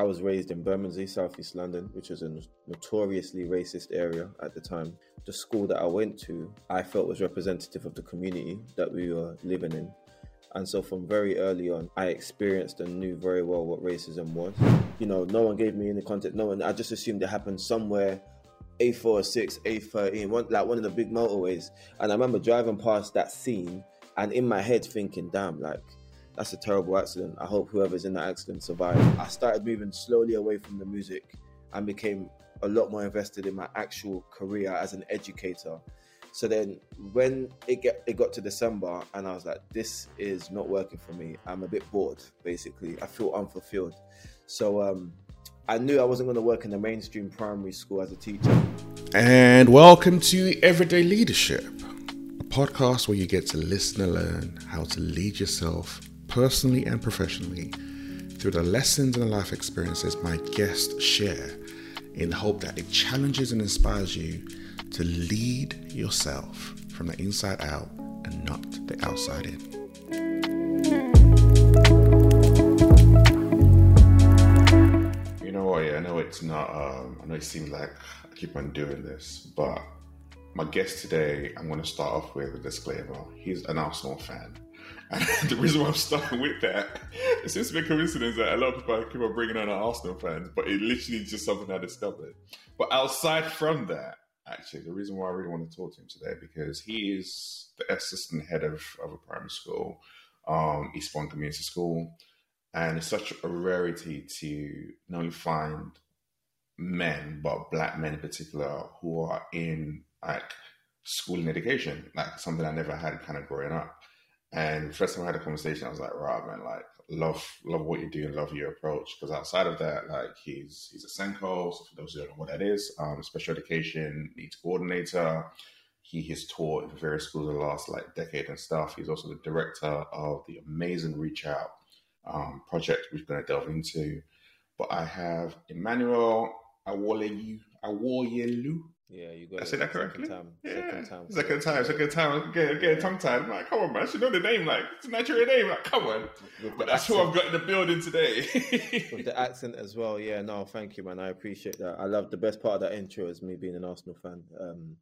I was raised in Bermondsey, Southeast London, which was a notoriously racist area at the time. The school that I went to, I felt was representative of the community that we were living in. And so from very early on, I experienced and knew very well what racism was. You know, no one gave me any context. No one, I just assumed it happened somewhere A4, 6, A13, one, like one of the big motorways. And I remember driving past that scene and in my head thinking, damn, like, that's a terrible accident. I hope whoever's in that accident survives. I started moving slowly away from the music and became a lot more invested in my actual career as an educator so then when it get it got to December and I was like, this is not working for me. I'm a bit bored, basically. I feel unfulfilled. So um, I knew I wasn't going to work in the mainstream primary school as a teacher. And welcome to Everyday Leadership, a podcast where you get to listen and learn how to lead yourself personally and professionally through the lessons and life experiences my guests share in the hope that it challenges and inspires you to lead yourself from the inside out and not the outside in. You know what? Yeah, I know it's not. Um, I know it seems like I keep on doing this, but my guest today, I'm going to start off with a disclaimer. He's an Arsenal fan. The reason why I'm starting with that, it seems to be a coincidence that a lot of people keep on bringing on our Arsenal fans, but it literally just something I discovered. But outside from that, actually. The reason why I really want to talk to him today because he is the assistant head of, of a primary school, um, Eastbury Community School, and it's such a rarity to not only find men but black men in particular who are in like school and education, like something I never had kind of growing up. And first time I had a conversation, I was like, right, man, like love love what you do and love your approach. Because outside of that, like he's he's a SENCO, so for those who don't know what that is, um, special education needs coordinator. He has taught in various schools in the last like decade and stuff. He's also the director of the amazing Reach Out um, project, we're going to delve into. But I have Emmanuel Awolelu Awoyelu yeah, you got I said that correctly. Second time. Yeah. Second time. Second time, second time. I'm getting, getting tongue tied. I'm like, come on, man. I should know the name. Like, it's a Nigerian name. Like, come on. But that's who I've got in the building today. With the accent as well, yeah. No, thank you, man. I appreciate that. I love the best part of that intro is me being an Arsenal fan. Um,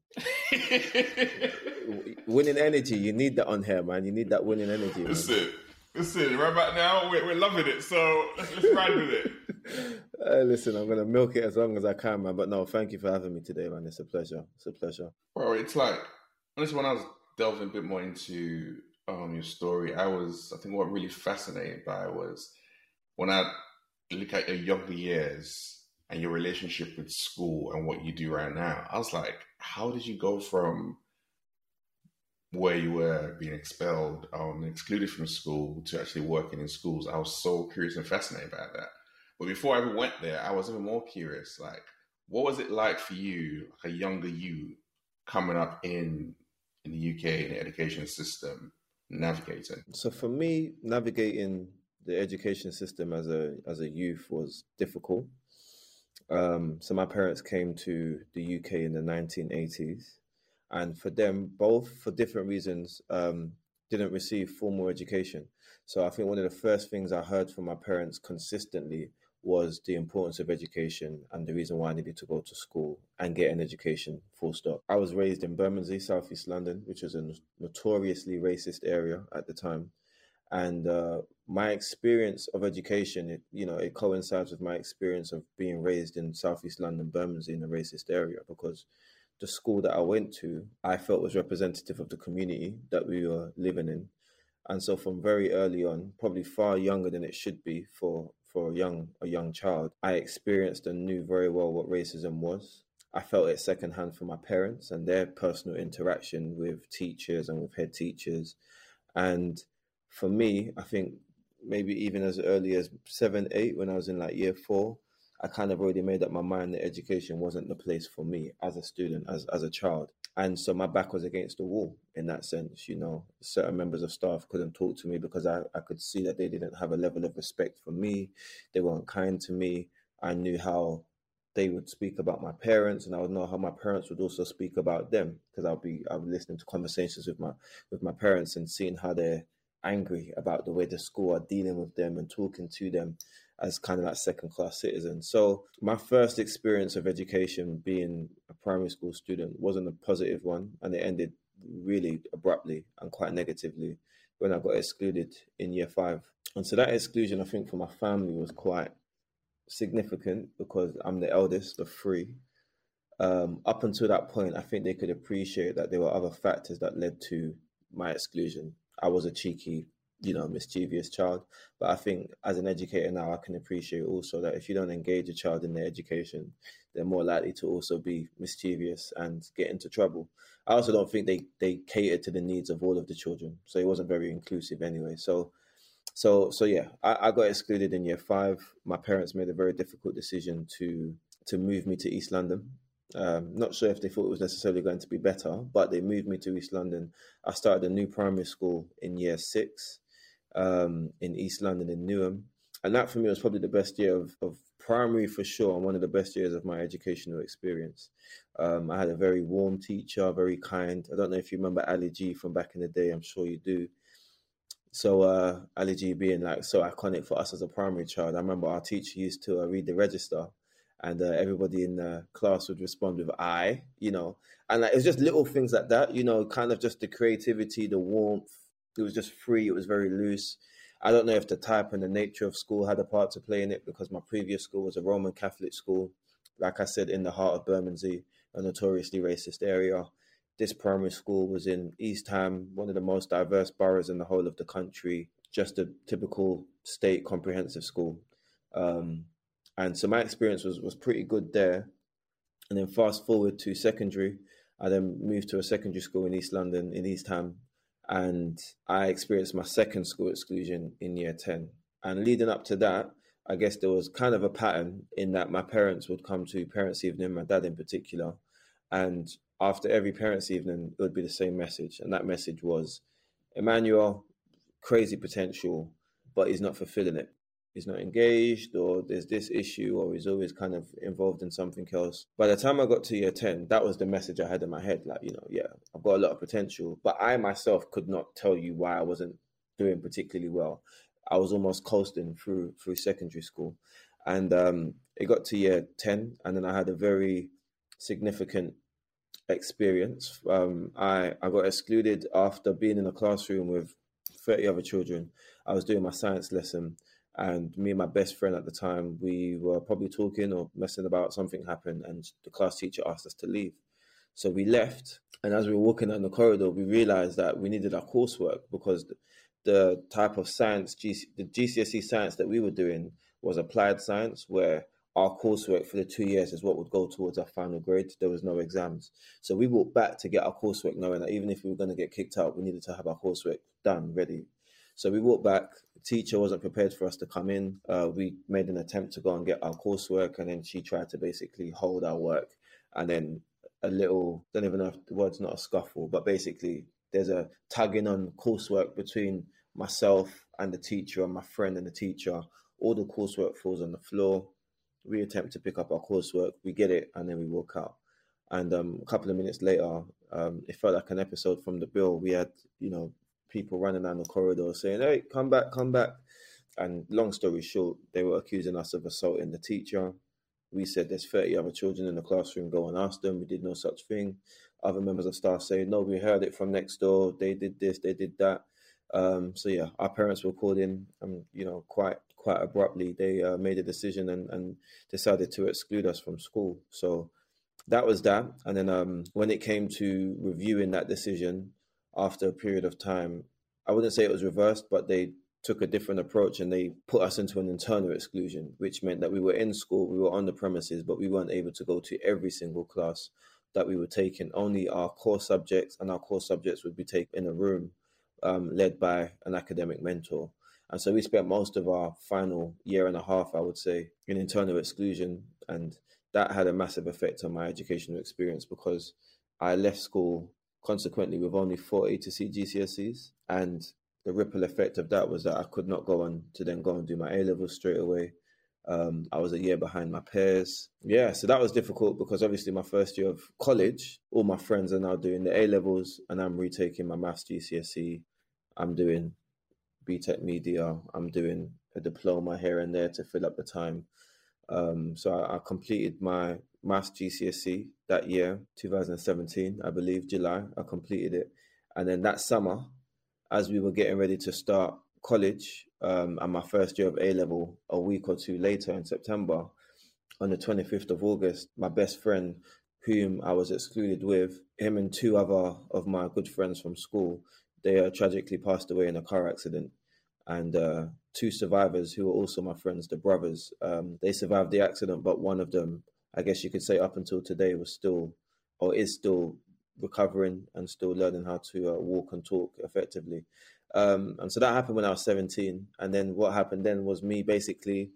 winning energy, you need that on here, man. You need that winning energy. Man. Listen, listen. Right about now, we're, we're loving it. So let's, let's ride with it. Uh, listen, I'm gonna milk it as long as I can, man. But no, thank you for having me today, man. It's a pleasure. It's a pleasure. Well, it's like honestly, when I was delving a bit more into um, your story, I was I think what really fascinated by was when I look at your younger years and your relationship with school and what you do right now. I was like, how did you go from where you were being expelled, um, excluded from school to actually working in schools? I was so curious and fascinated by that. But before I even went there, I was even more curious. Like, what was it like for you, like a younger you, coming up in in the UK in the education system, navigating? So for me, navigating the education system as a as a youth was difficult. Um, so my parents came to the UK in the 1980s, and for them, both for different reasons, um, didn't receive formal education. So I think one of the first things I heard from my parents consistently was the importance of education and the reason why I needed to go to school and get an education, full stop. I was raised in Bermondsey, Southeast London, which was a notoriously racist area at the time. And uh, my experience of education, it, you know, it coincides with my experience of being raised in Southeast London, Bermondsey, in a racist area because the school that I went to, I felt was representative of the community that we were living in. And so from very early on, probably far younger than it should be for for a young a young child, I experienced and knew very well what racism was. I felt it secondhand from my parents and their personal interaction with teachers and with head teachers. And for me, I think maybe even as early as seven, eight, when I was in like year four, I kind of already made up my mind that education wasn't the place for me as a student, as as a child. And so my back was against the wall in that sense, you know. Certain members of staff couldn't talk to me because I, I could see that they didn't have a level of respect for me. They weren't kind to me. I knew how they would speak about my parents and I would know how my parents would also speak about them because I'll be I'll be listening to conversations with my with my parents and seeing how they're angry about the way the school are dealing with them and talking to them. As kind of like second class citizens. So my first experience of education being a primary school student wasn't a positive one, and it ended really abruptly and quite negatively when I got excluded in year five. And so that exclusion, I think, for my family was quite significant because I'm the eldest of three. Um, up until that point, I think they could appreciate that there were other factors that led to my exclusion. I was a cheeky you know, mischievous child. But I think as an educator now, I can appreciate also that if you don't engage a child in their education, they're more likely to also be mischievous and get into trouble. I also don't think they they catered to the needs of all of the children, so it wasn't very inclusive anyway. So, so so yeah, I, I got excluded in year five. My parents made a very difficult decision to to move me to East London um, not sure if they thought it was necessarily going to be better, but they moved me to East London. I started a new primary school in year six um, in East London in Newham. And that for me was probably the best year of, of primary for sure, and one of the best years of my educational experience. Um, I had a very warm teacher, very kind. I don't know if you remember Ali G from back in the day, I'm sure you do. So uh, Ali G being like so iconic for us as a primary child. I remember our teacher used to uh, read the register, and uh, everybody in the class would respond with "I," you know, and like, it was just little things like that, you know, kind of just the creativity, the warmth, it was just free. It was very loose. I don't know if the type and the nature of school had a part to play in it because my previous school was a Roman Catholic school, like I said, in the heart of Bermondsey, a notoriously racist area. This primary school was in East Ham, one of the most diverse boroughs in the whole of the country, just a typical state comprehensive school. Um, and so my experience was, was pretty good there. And then fast forward to secondary, I then moved to a secondary school in East London, in East Ham, and I experienced my second school exclusion in year 10. And leading up to that, I guess there was kind of a pattern in that my parents would come to parents' evening, my dad in particular, and after every parents' evening, it would be the same message. And that message was Emmanuel, crazy potential, but he's not fulfilling it he's not engaged or there's this issue or he's always kind of involved in something else. By the time I got to year 10, that was the message I had in my head. Like, you know, yeah, I've got a lot of potential, but I myself could not tell you why I wasn't doing particularly well. I was almost coasting through through secondary school. And um, it got to year 10 and then I had a very significant experience. Um, I, I got excluded after being in a classroom with 30 other children. I was doing my science lesson and me and my best friend at the time, we were probably talking or messing about. Something happened, and the class teacher asked us to leave. So we left, and as we were walking down the corridor, we realized that we needed our coursework because the type of science, the GCSE science that we were doing was applied science, where our coursework for the two years is what would go towards our final grade. There was no exams. So we walked back to get our coursework, knowing that even if we were going to get kicked out, we needed to have our coursework done, ready. So we walked back. The teacher wasn't prepared for us to come in. Uh, we made an attempt to go and get our coursework, and then she tried to basically hold our work. And then a little, don't even know if the word's not a scuffle, but basically there's a tugging on coursework between myself and the teacher and my friend and the teacher. All the coursework falls on the floor. We attempt to pick up our coursework, we get it, and then we walk out. And um, a couple of minutes later, um, it felt like an episode from the bill. We had, you know, people running down the corridor saying, "Hey, come back, come back!" And long story short, they were accusing us of assaulting the teacher. We said there's 30 other children in the classroom. Go and ask them. We did no such thing. Other members of staff saying, "No, we heard it from next door. They did this, they did that." Um, so yeah, our parents were called in, and you know, quite quite abruptly, they uh, made a decision and, and decided to exclude us from school. So that was that. And then um, when it came to reviewing that decision, after a period of time, I wouldn't say it was reversed, but they took a different approach and they put us into an internal exclusion, which meant that we were in school, we were on the premises, but we weren't able to go to every single class that we were taking. Only our core subjects and our core subjects would be taken in a room um, led by an academic mentor. And so we spent most of our final year and a half, I would say, in internal exclusion. And that had a massive effect on my educational experience because I left school consequently with only 40 to see GCSEs. And the ripple effect of that was that I could not go on to then go and do my A levels straight away. Um, I was a year behind my peers. Yeah, so that was difficult because obviously my first year of college, all my friends are now doing the A levels and I'm retaking my maths GCSE. I'm doing BTEC Media. I'm doing a diploma here and there to fill up the time. Um, so I, I, completed my maths GCSE that year, 2017, I believe, July. I completed it. And then that summer, as we were getting ready to start college um, and my first year of A level, a week or two later in September, on the 25th of August, my best friend, whom I was excluded with, him and two other of my good friends from school, they uh, tragically passed away in a car accident. And uh, two survivors who were also my friends, the brothers, um, they survived the accident, but one of them, I guess you could say up until today, was still or is still recovering and still learning how to uh, walk and talk effectively. Um, and so that happened when I was 17. And then what happened then was me basically,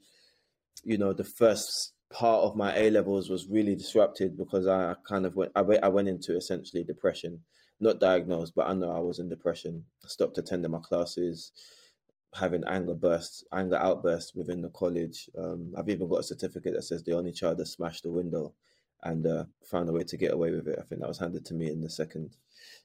you know, the first part of my A levels was really disrupted because I kind of went, I I went into essentially depression, not diagnosed, but I know I was in depression. I stopped attending my classes, having anger bursts, anger outbursts within the college. Um, I've even got a certificate that says the only child that smashed the window and uh, found a way to get away with it. I think that was handed to me in the second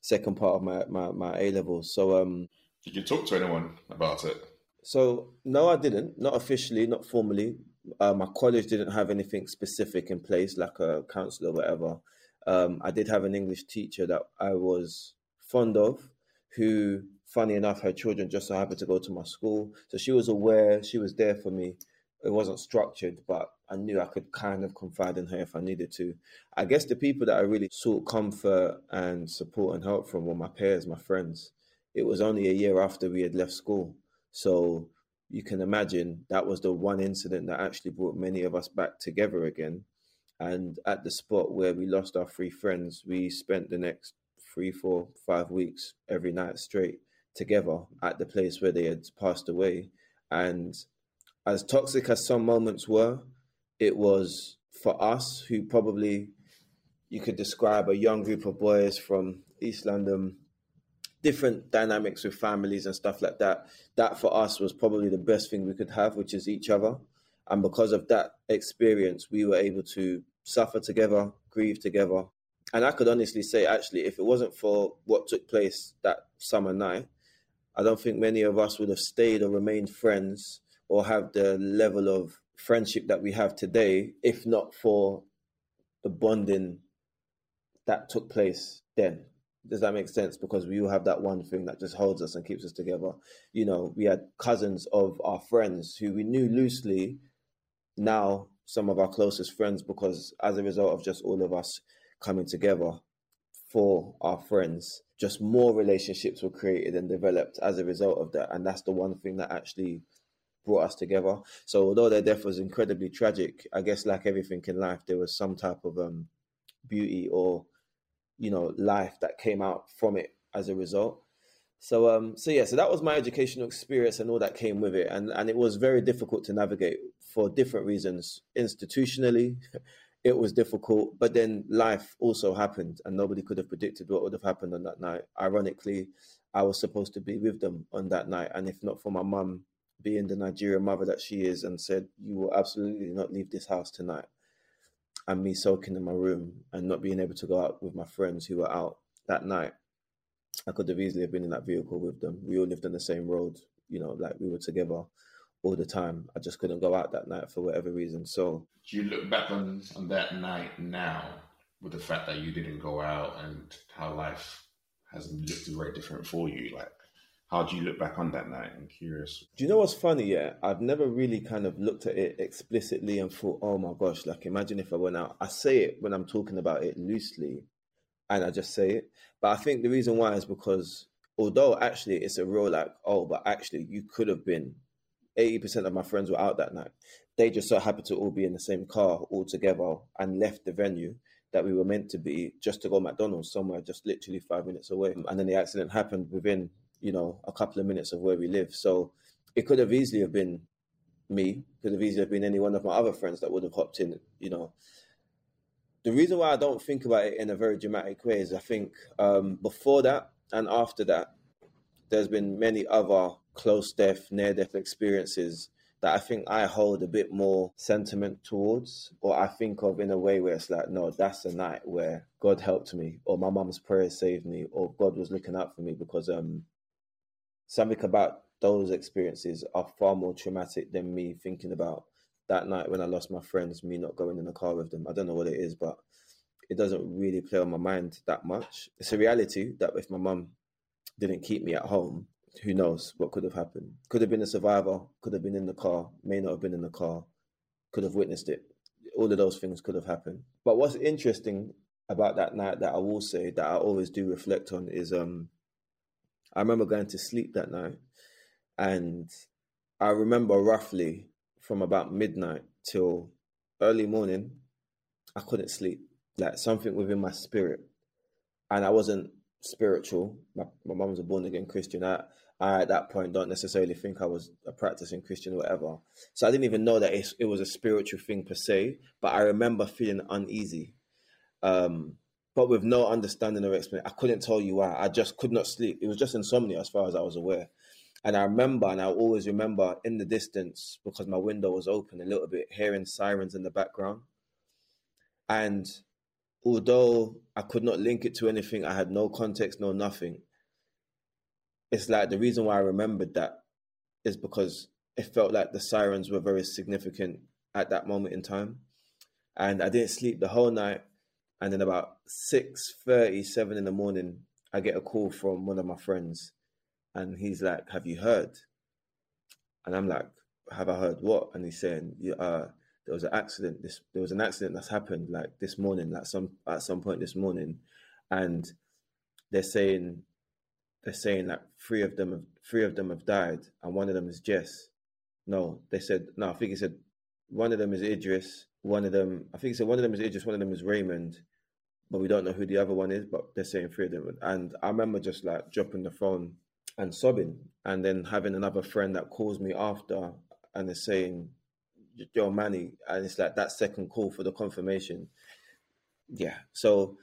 second part of my my, my A levels. So um, did you talk to anyone about it? So no, I didn't. Not officially, not formally. Uh, my college didn't have anything specific in place, like a counselor or whatever. Um, I did have an English teacher that I was fond of, who, funny enough, her children just so happened to go to my school. So she was aware, she was there for me. It wasn't structured, but I knew I could kind of confide in her if I needed to. I guess the people that I really sought comfort and support and help from were my peers, my friends. It was only a year after we had left school. So you can imagine that was the one incident that actually brought many of us back together again. And at the spot where we lost our three friends, we spent the next three, four, five weeks every night straight together at the place where they had passed away. And as toxic as some moments were, it was for us who probably you could describe a young group of boys from East London different dynamics with families and stuff like that. That for us was probably the best thing we could have, which is each other. And because of that experience, we were able to suffer together, grieve together. And I could honestly say, actually, if it wasn't for what took place that summer night, I don't think many of us would have stayed or remained friends or have the level of friendship that we have today, if not for the bonding that took place then. Does that make sense? Because we all have that one thing that just holds us and keeps us together. You know, we had cousins of our friends who we knew loosely, now some of our closest friends, because as a result of just all of us coming together for our friends, just more relationships were created and developed as a result of that. And that's the one thing that actually brought us together. So although their death was incredibly tragic, I guess like everything in life, there was some type of um, beauty or you know life that came out from it as a result so um so yeah so that was my educational experience and all that came with it and and it was very difficult to navigate for different reasons institutionally it was difficult but then life also happened and nobody could have predicted what would have happened on that night ironically i was supposed to be with them on that night and if not for my mum being the nigerian mother that she is and said you will absolutely not leave this house tonight and me soaking in my room and not being able to go out with my friends who were out that night, I could have easily have been in that vehicle with them. We all lived on the same road, you know, like we were together all the time. I just couldn't go out that night for whatever reason. So, do you look back on on that night now with the fact that you didn't go out and how life has looked very different for you? Like, how do you look back on that night? I'm curious. Do you know what's funny? Yeah, I've never really kind of looked at it explicitly and thought, oh my gosh, like imagine if I went out. I say it when I'm talking about it loosely and I just say it. But I think the reason why is because although actually it's a real like, oh, but actually you could have been 80% of my friends were out that night. They just so happened to all be in the same car all together and left the venue that we were meant to be just to go McDonald's somewhere just literally five minutes away. And then the accident happened within you know, a couple of minutes of where we live. So it could have easily have been me, could have easily have been any one of my other friends that would have hopped in, you know. The reason why I don't think about it in a very dramatic way is I think um, before that and after that, there's been many other close death, near death experiences that I think I hold a bit more sentiment towards, or I think of in a way where it's like, no, that's a night where God helped me, or my mum's prayers saved me, or God was looking out for me because um something about those experiences are far more traumatic than me thinking about that night when I lost my friends, me not going in the car with them. I don't know what it is, but it doesn't really play on my mind that much. It's a reality that if my mum didn't keep me at home, who knows what could have happened? Could have been a survivor, could have been in the car, may not have been in the car, could have witnessed it. All of those things could have happened. But what's interesting about that night that I will say that I always do reflect on is um I remember going to sleep that night and I remember roughly from about midnight till early morning, I couldn't sleep. Like something within my spirit. And I wasn't spiritual. My my mum was a born again Christian. I, I at that point don't necessarily think I was a practicing Christian or whatever. So I didn't even know that it, it was a spiritual thing per se. But I remember feeling uneasy, um, but with no understanding or explanation. I couldn't tell you why. I just could not sleep. It was just insomnia as far as I was aware. And I remember, and I always remember in the distance because my window was open a little bit, hearing sirens in the background. And although I could not link it to anything, I had no context, no nothing. It's like the reason why I remembered that is because it felt like the sirens were very significant at that moment in time. And I didn't sleep the whole night. And then about 6 37 in the morning, I get a call from one of my friends. And he's like, Have you heard? And I'm like, Have I heard what? And he's saying, yeah, uh, there was an accident. This there was an accident that's happened like this morning, at some at some point this morning, and they're saying they're saying that three of them have three of them have died, and one of them is Jess. No, they said no. I think he said one of them is Idris. One of them, I think he said one of them is Idris. One of them is Raymond, but we don't know who the other one is. But they're saying three of them. And I remember just like dropping the phone and sobbing, and then having another friend that calls me after and is saying Joe Manny, and it's like that second call for the confirmation. Yeah. So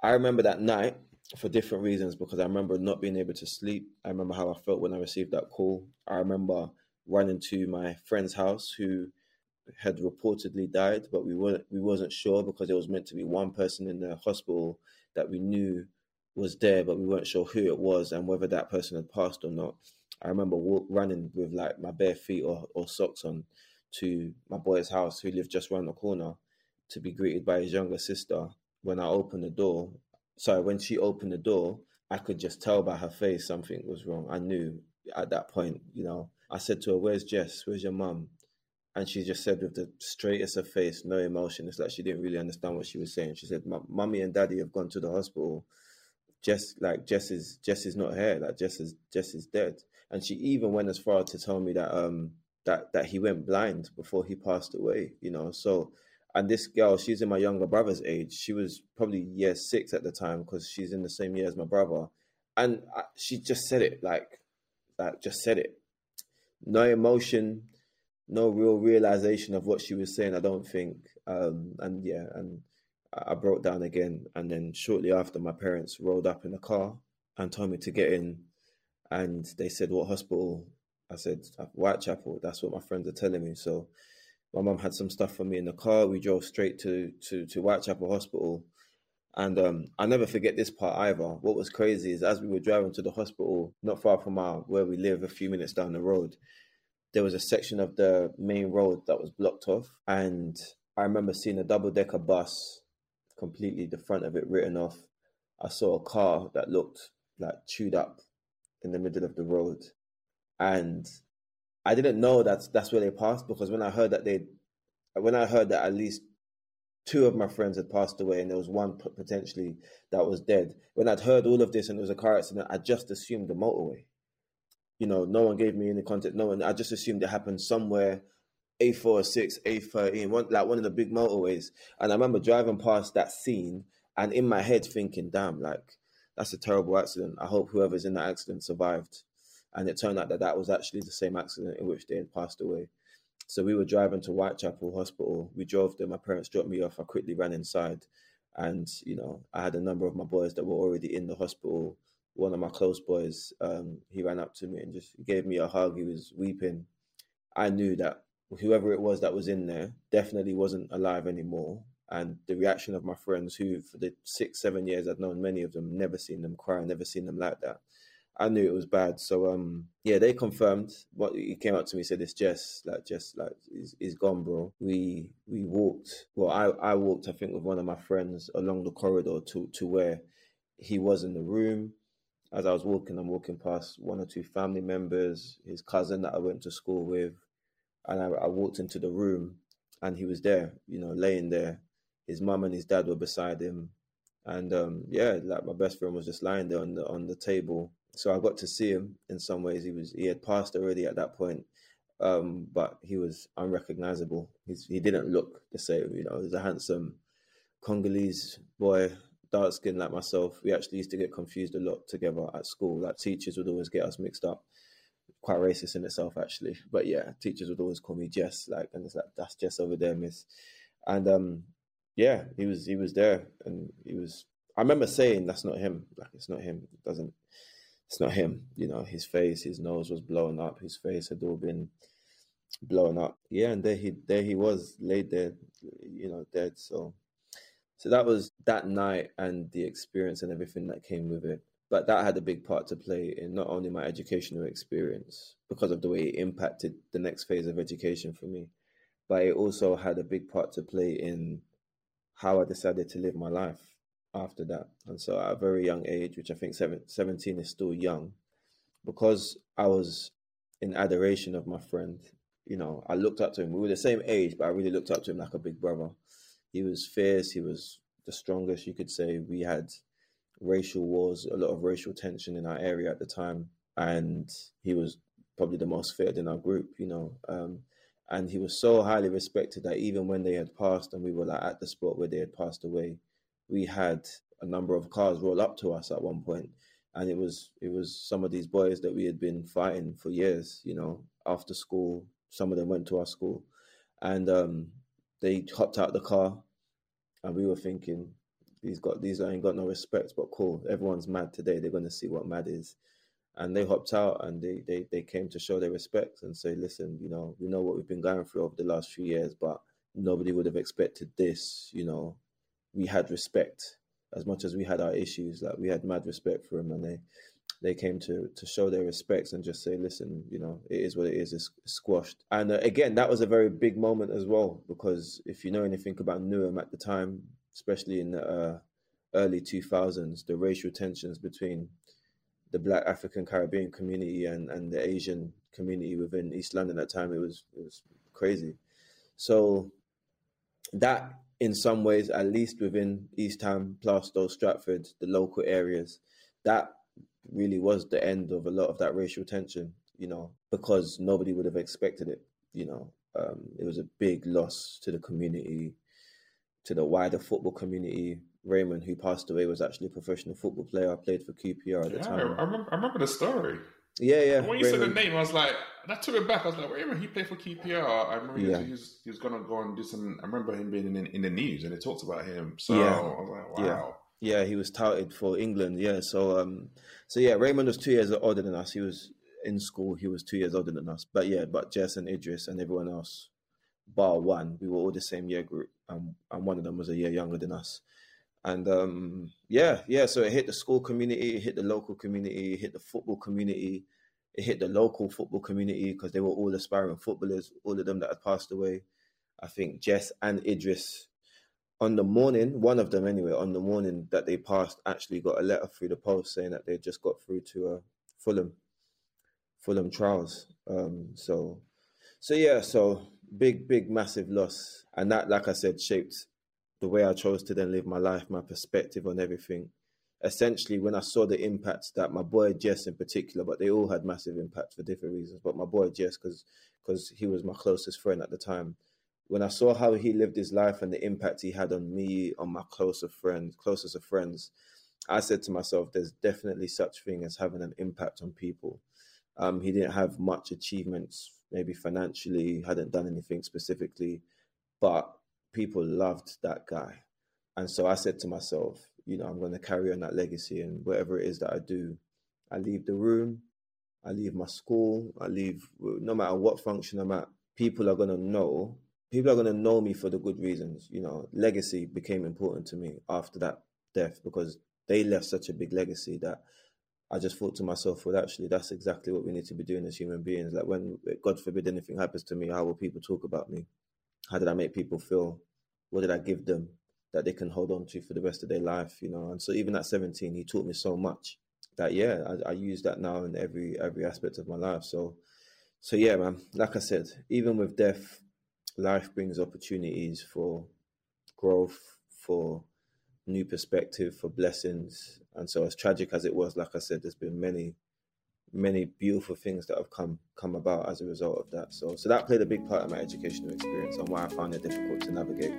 I remember that night for different reasons because I remember not being able to sleep. I remember how I felt when I received that call. I remember running to my friend's house who had reportedly died, but we weren't we wasn't sure because it was meant to be one person in the hospital that we knew was there, but we weren't sure who it was and whether that person had passed or not. I remember walk, running with like my bare feet or, or socks on to my boy's house, who lived just around the corner, to be greeted by his younger sister. When I opened the door, sorry, when she opened the door, I could just tell by her face something was wrong. I knew at that point, you know. I said to her, "Where's Jess? Where's your mum?" And she just said with the straightest of face, no emotion. It's like she didn't really understand what she was saying. She said, "Mummy and Daddy have gone to the hospital. Jess, like Jess is Jess is not here. Like Jess is Jess is dead." And she even went as far to tell me that um that that he went blind before he passed away you know so and this girl she's in my younger brother's age. She was probably year six at the time because she's in the same year as my brother. And I, she just said it like like just said it. No emotion no real realization of what she was saying i don't think. Um and yeah and i broke down again. And then shortly after my parents rolled up in the car and told me to get in. And they said what hospital? I said Whitechapel. That's what my friends are telling me. So my mum had some stuff for me in the car. We drove straight to to to Whitechapel Hospital, and um, I never forget this part either. What was crazy is as we were driving to the hospital, not far from our where we live, a few minutes down the road, there was a section of the main road that was blocked off, and I remember seeing a double decker bus, completely the front of it written off. I saw a car that looked like chewed up in the middle of the road and I didn't know that's that's where they passed because when I heard that they, when I heard that at least two of my friends had passed away and there was one potentially that was dead. When I'd heard all of this and it was a car accident, I just assumed the motorway. You know, no one gave me any context. No one. I just assumed it happened somewhere, A four six, A thirteen, one like one of the big motorways. And I remember driving past that scene and in my head thinking, "Damn, like that's a terrible accident. I hope whoever's in that accident survived." And it turned out that that was actually the same accident in which they had passed away. So we were driving to Whitechapel Hospital. We drove there. My parents dropped me off. I quickly ran inside, and you know, I had a number of my boys that were already in the hospital. One of my close boys, um, he ran up to me and just gave me a hug. He was weeping. I knew that whoever it was that was in there definitely wasn't alive anymore. And the reaction of my friends, who for the six, seven years I'd known many of them, never seen them cry, never seen them like that I knew it was bad. So um, yeah, they confirmed. What he came up to me said, "It's Jess, like Jess, like is he's gone, bro." We we walked. Well, I I walked, I think, with one of my friends along the corridor to to where he was in the room. As I was walking, I'm walking past one or two family members, his cousin that I went to school with, and I, I walked into the room, and he was there, you know, laying there. His mum and his dad were beside him, and um, yeah, like my best friend was just lying there on the on the table so I got to see him in some ways. He was he had passed already at that point, um, but he was unrecognizable. He's, he didn't look the same. You know, he's a handsome Congolese boy, dark skin like myself. We actually used to get confused a lot together at school. Like teachers would always get us mixed up. Quite racist in itself, actually. But yeah, teachers would always call me Jess, like, and it's like that's Jess over there, Miss. And um, yeah, he was he was there, and he was. I remember saying, "That's not him. Like, it's not him. It doesn't." It's not him. You know, his face, his nose was blown up. His face had all been blown up. Yeah, and there he there he was laid there, you know, dead. So, so that was that night and the experience and everything that came with it. But that had a big part to play in not only my educational experience because of the way it impacted the next phase of education for me, but it also had a big part to play in how I decided to live my life after that. And so at a very young age, which I think 17 is still young, because I was in adoration of my friend, you know, I looked up to him. We were the same age, but I really looked up to him like a big brother. He was fierce. He was the strongest, you could say. We had racial wars, a lot of racial tension in our area at the time. And he was probably the most feared in our group, you know. Um, and he was so highly respected that even when they had passed and we were like at the spot where they had passed away, we had a number of cars roll up to us at one point, and it was it was some of these boys that we had been fighting for years. You know, after school, some of them went to our school, and um, they hopped out the car, and we were thinking, these got these ain't got no respect, but cool. Everyone's mad today. They're going to see what mad is. And they hopped out and they, they, they came to show their respect and say, listen, you know, we know what we've been going through over the last few years, but nobody would have expected this, you know, we had respect as much as we had our issues. Like we had mad respect for him, and they they came to to show their respects and just say, listen, you know, it is what it is. It's squashed. And uh, again, that was a very big moment as well because if you know anything about Newham at the time, especially in the uh, early 2000s, the racial tensions between the Black African Caribbean community and, and the Asian community within East London at the time, it was it was crazy. So that in some ways, at least within East Ham, Plaistow, Stratford, the local areas, that really was the end of a lot of that racial tension, you know, because nobody would have expected it, you know. Um, it was a big loss to the community, to the wider football community. Raymond, who passed away, was actually a professional football player. I played for QPR at yeah, the time. I remember, I remember the story. Yeah, yeah. When you Raymond. said the name, I was like, that took it back. I was like, minute, he played for QPR. I remember yeah. he, was, was going to go and do some. I remember him being in, in the news and they talked about him. So yeah. I was like, wow. Yeah. yeah, he was touted for England. Yeah, so um, so yeah, Raymond was two years older than us. He was in school. He was two years older than us. But yeah, but Jess and Idris and everyone else, bar one, we were all the same year group, and and one of them was a year younger than us. And um, yeah, yeah. So it hit the school community, it hit the local community, it hit the football community, it hit the local football community because they were all aspiring footballers, all of them that had passed away. I think Jess and Idris, on the morning, one of them anyway, on the morning that they passed, actually got a letter through the post saying that they just got through to uh, Fulham, Fulham trials. Um, so, so yeah, so big, big, massive loss, and that, like I said, shaped the way I chose to then live my life, my perspective on everything. Essentially, when I saw the impacts that my boy Jess in particular, but they all had massive impacts for different reasons. But my boy Jess, because because he was my closest friend at the time, when I saw how he lived his life and the impact he had on me, on my closer friends, closest of friends, I said to myself, "There's definitely such thing as having an impact on people." Um, he didn't have much achievements, maybe financially, hadn't done anything specifically, but people loved that guy. And so I said to myself, you know, I'm going to carry on that legacy and whatever it is that I do, I leave the room, I leave my school, I leave, no matter what function I'm at, people are going to know, people are going to know me for the good reasons. You know, legacy became important to me after that death because they left such a big legacy that I just thought to myself, well, actually, that's exactly what we need to be doing as human beings. Like, when, God forbid, anything happens to me, how will people talk about me? How did I make people feel? What did I give them that they can hold on to for the rest of their life? You know, and so even at 17, he taught me so much that yeah, I, I use that now in every every aspect of my life. So, so yeah, man. Like I said, even with death, life brings opportunities for growth, for new perspective, for blessings. And so, as tragic as it was, like I said, there's been many, many beautiful things that have come come about as a result of that. So, so that played a big part of my educational experience and why I found it difficult to navigate.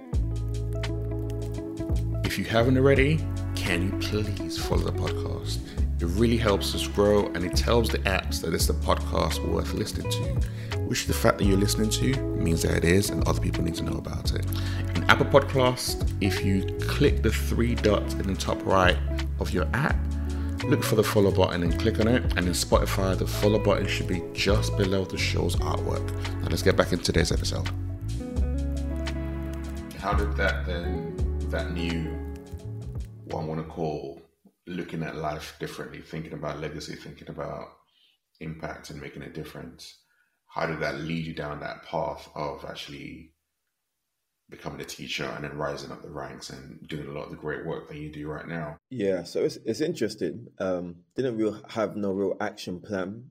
If you haven't already, can you please follow the podcast? It really helps us grow and it tells the apps that it's a podcast worth listening to, which the fact that you're listening to means that it is and other people need to know about it. In Apple Podcast, if you click the three dots in the top right of your app, look for the follow button and click on it. And in Spotify, the follow button should be just below the show's artwork. Now let's get back into today's episode. How did that then, that new, what I want to call looking at life differently, thinking about legacy, thinking about impact and making a difference. How did that lead you down that path of actually becoming a teacher and then rising up the ranks and doing a lot of the great work that you do right now? Yeah, so it's it's interesting. Um, didn't real have no real action plan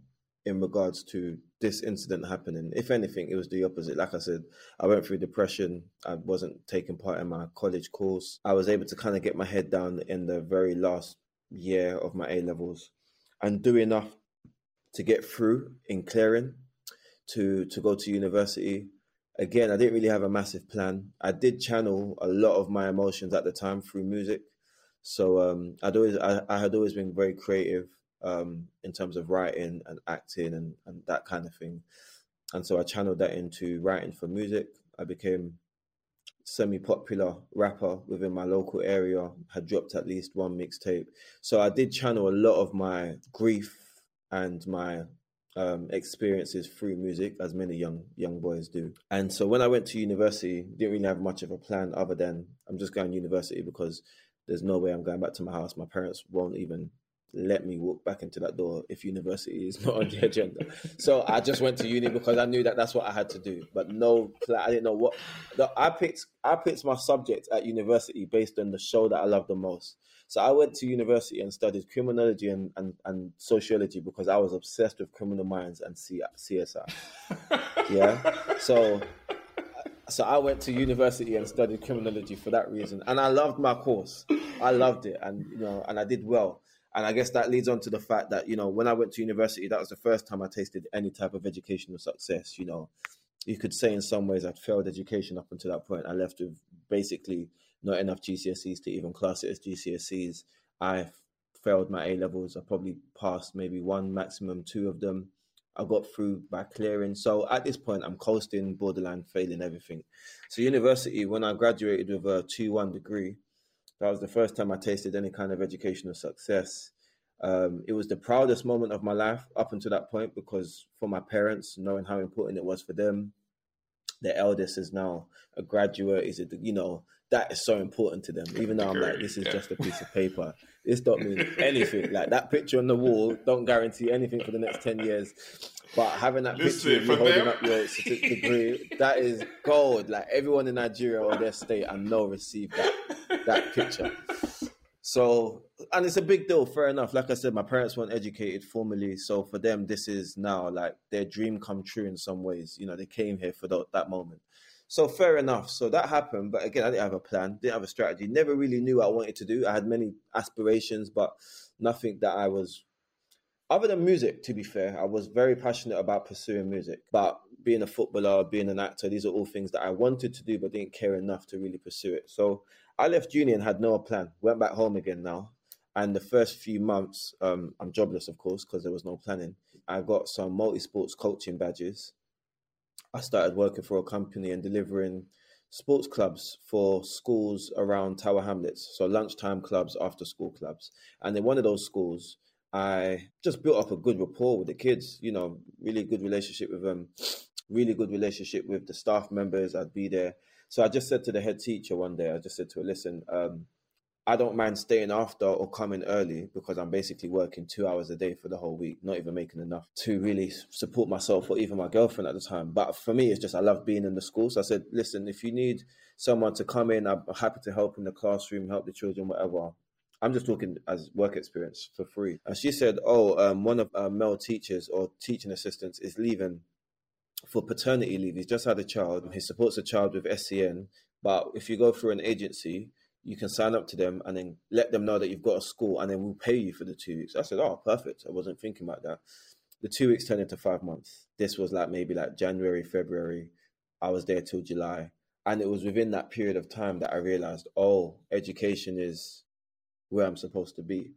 in regards to this incident happening. If anything, it was the opposite. Like I said, I went through depression. I wasn't taking part in my college course. I was able to kind of get my head down in the very last year of my A levels and do enough to get through in clearing to to go to university. Again, I didn't really have a massive plan. I did channel a lot of my emotions at the time through music. So um, I'd always I, I had always been very creative um, in terms of writing and acting and, and that kind of thing. And so I channeled that into writing for music. I became semi-popular rapper within my local area had dropped at least one mixtape so i did channel a lot of my grief and my um, experiences through music as many young young boys do and so when i went to university didn't really have much of a plan other than i'm just going to university because there's no way i'm going back to my house my parents won't even let me walk back into that door if university is not on the agenda. so I just went to uni because I knew that that's what I had to do. But no, I didn't know what. I picked I picked my subject at university based on the show that I love the most. So I went to university and studied criminology and, and, and sociology because I was obsessed with criminal minds and C, CSI. yeah. So so I went to university and studied criminology for that reason, and I loved my course. I loved it, and you know, and I did well. And I guess that leads on to the fact that, you know, when I went to university, that was the first time I tasted any type of educational success. You know, you could say in some ways I'd failed education up until that point. I left with basically not enough GCSEs to even class it as GCSEs. I failed my A levels. I probably passed maybe one, maximum two of them. I got through by clearing. So at this point, I'm coasting, borderline failing everything. So university, when I graduated with a two one degree, that was the first time I tasted any kind of educational success. Um, it was the proudest moment of my life up until that point because for my parents, knowing how important it was for them, their eldest is now a graduate. Is it you know that is so important to them? Even though I'm like, this is yeah. just a piece of paper. This don't mean anything. Like that picture on the wall don't guarantee anything for the next ten years. But having that Listen, picture of you holding them. up your degree, that is gold. Like everyone in Nigeria or their state, I know received that that picture. So, and it's a big deal. Fair enough. Like I said, my parents weren't educated formally, so for them, this is now like their dream come true in some ways. You know, they came here for the, that moment. So fair enough. So that happened, but again, I didn't have a plan, didn't have a strategy. Never really knew what I wanted to do. I had many aspirations, but nothing that I was other than music, to be fair, I was very passionate about pursuing music. But being a footballer, being an actor, these are all things that I wanted to do, but didn't care enough to really pursue it. So I left uni and had no plan. Went back home again now. And the first few months, um, I'm jobless, of course, because there was no planning. I got some multi sports coaching badges. I started working for a company and delivering sports clubs for schools around Tower Hamlets. So lunchtime clubs, after school clubs. And in one of those schools, I just built up a good rapport with the kids, you know, really good relationship with them, really good relationship with the staff members. I'd be there. So I just said to the head teacher one day, I just said to her, listen, um, I don't mind staying after or coming early because I'm basically working two hours a day for the whole week, not even making enough to really support myself or even my girlfriend at the time. But for me, it's just I love being in the school. So I said, listen, if you need someone to come in, I'm happy to help in the classroom, help the children, whatever. I'm just talking as work experience for free. And she said, oh, um, one of our male teachers or teaching assistants is leaving for paternity leave. He's just had a child. He supports a child with SEN. But if you go through an agency, you can sign up to them and then let them know that you've got a school and then we'll pay you for the two weeks. I said, oh, perfect. I wasn't thinking about that. The two weeks turned into five months. This was like maybe like January, February. I was there till July. And it was within that period of time that I realized, oh, education is where I'm supposed to be.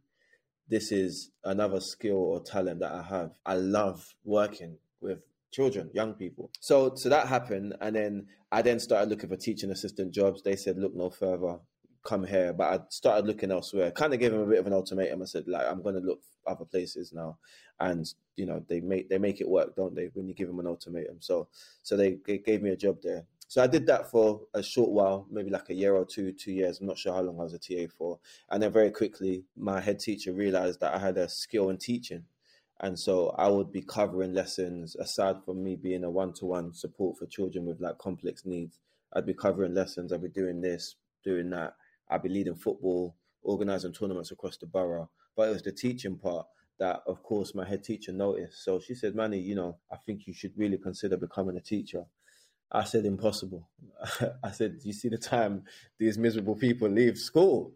This is another skill or talent that I have. I love working with children, young people. So so that happened and then I then started looking for teaching assistant jobs. They said, look no further come here, but I started looking elsewhere. Kind of gave him a bit of an ultimatum. I said, like, I'm going to look other places now, and you know, they make they make it work, don't they? When you give them an ultimatum, so so they, they gave me a job there. So I did that for a short while, maybe like a year or two, two years. I'm not sure how long I was a TA for. And then very quickly, my head teacher realized that I had a skill in teaching. And so I would be covering lessons aside from me being a one to one support for children with like complex needs. I'd be covering lessons, I'd be doing this, doing that. I'd be leading football, organising tournaments across the borough. But it was the teaching part that, of course, my head teacher noticed. So she said, Manny, you know, I think you should really consider becoming a teacher. I said, impossible. I said, you see the time these miserable people leave school?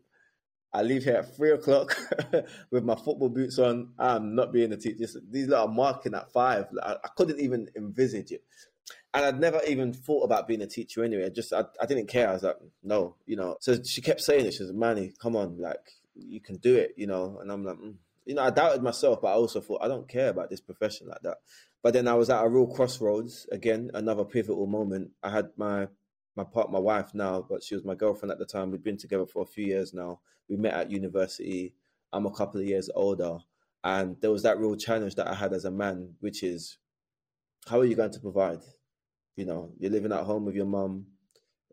I leave here at three o'clock with my football boots on. I'm not being a teacher. These lot are marking at five. I, I couldn't even envisage it and I'd never even thought about being a teacher anyway. I just I, I didn't care. I was like, no, you know. So she kept saying it. She said, Manny, come on, like you can do it, you know. And I'm like, mm. you know, I doubted myself, but I also thought I don't care about this profession like that. But then I was at a real crossroads again, another pivotal moment. I had my my part, my wife now, but she was my girlfriend at the time. We'd been together for a few years now. We met at university. I'm a couple of years older, and there was that real challenge that I had as a man, which is, how are you going to provide? You know, you're living at home with your mum,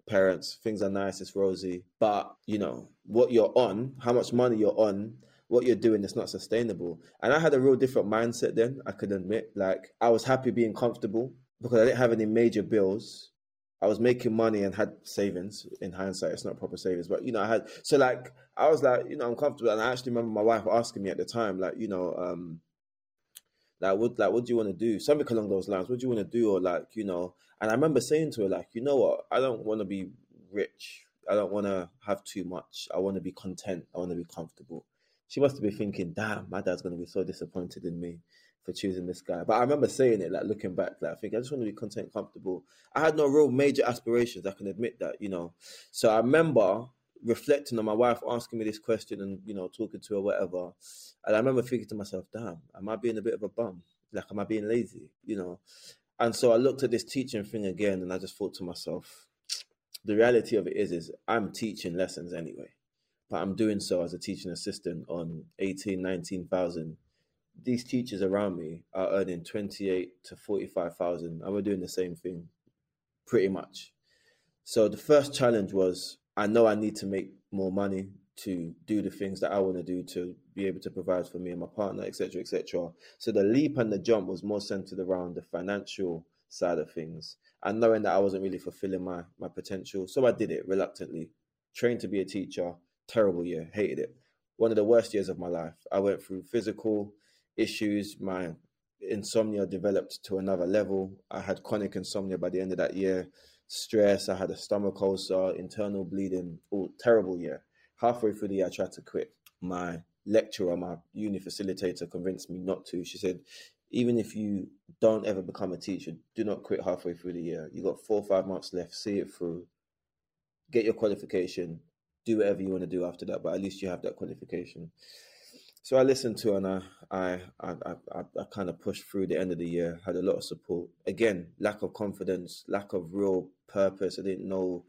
parents, things are nice, it's rosy. But, you know, what you're on, how much money you're on, what you're doing is not sustainable. And I had a real different mindset then, I could admit. Like, I was happy being comfortable because I didn't have any major bills. I was making money and had savings. In hindsight, it's not proper savings, but you know, I had so like I was like, you know, I'm comfortable. And I actually remember my wife asking me at the time, like, you know, um, like what like what do you want to do? Something along those lines. What do you want to do? Or like, you know, and I remember saying to her, like, you know what, I don't want to be rich. I don't want to have too much. I want to be content. I want to be comfortable. She must have been thinking, damn, my dad's to be so disappointed in me for choosing this guy. But I remember saying it, like looking back, like I think I just want to be content, comfortable. I had no real major aspirations. I can admit that, you know. So I remember reflecting on my wife asking me this question and you know talking to her whatever and i remember thinking to myself damn am i being a bit of a bum like am i being lazy you know and so i looked at this teaching thing again and i just thought to myself the reality of it is is i'm teaching lessons anyway but i'm doing so as a teaching assistant on 18 19000 these teachers around me are earning 28 to 45000 and we're doing the same thing pretty much so the first challenge was I know I need to make more money to do the things that I want to do to be able to provide for me and my partner, etc., etc. So the leap and the jump was more centered around the financial side of things and knowing that I wasn't really fulfilling my my potential. So I did it reluctantly. Trained to be a teacher, terrible year, hated it. One of the worst years of my life. I went through physical issues. My insomnia developed to another level. I had chronic insomnia by the end of that year stress. I had a stomach ulcer, internal bleeding. All terrible year. Halfway through the year, I tried to quit. My lecturer, my uni facilitator, convinced me not to. She said, even if you don't ever become a teacher, do not quit halfway through the year. You got four or five months left. See it through. Get your qualification. Do whatever you want to do after that, but at least you have that qualification. So I listened to and I, I, I, I, I kind of pushed through the end of the year, had a lot of support. Again, lack of confidence, lack of real purpose. I didn't know,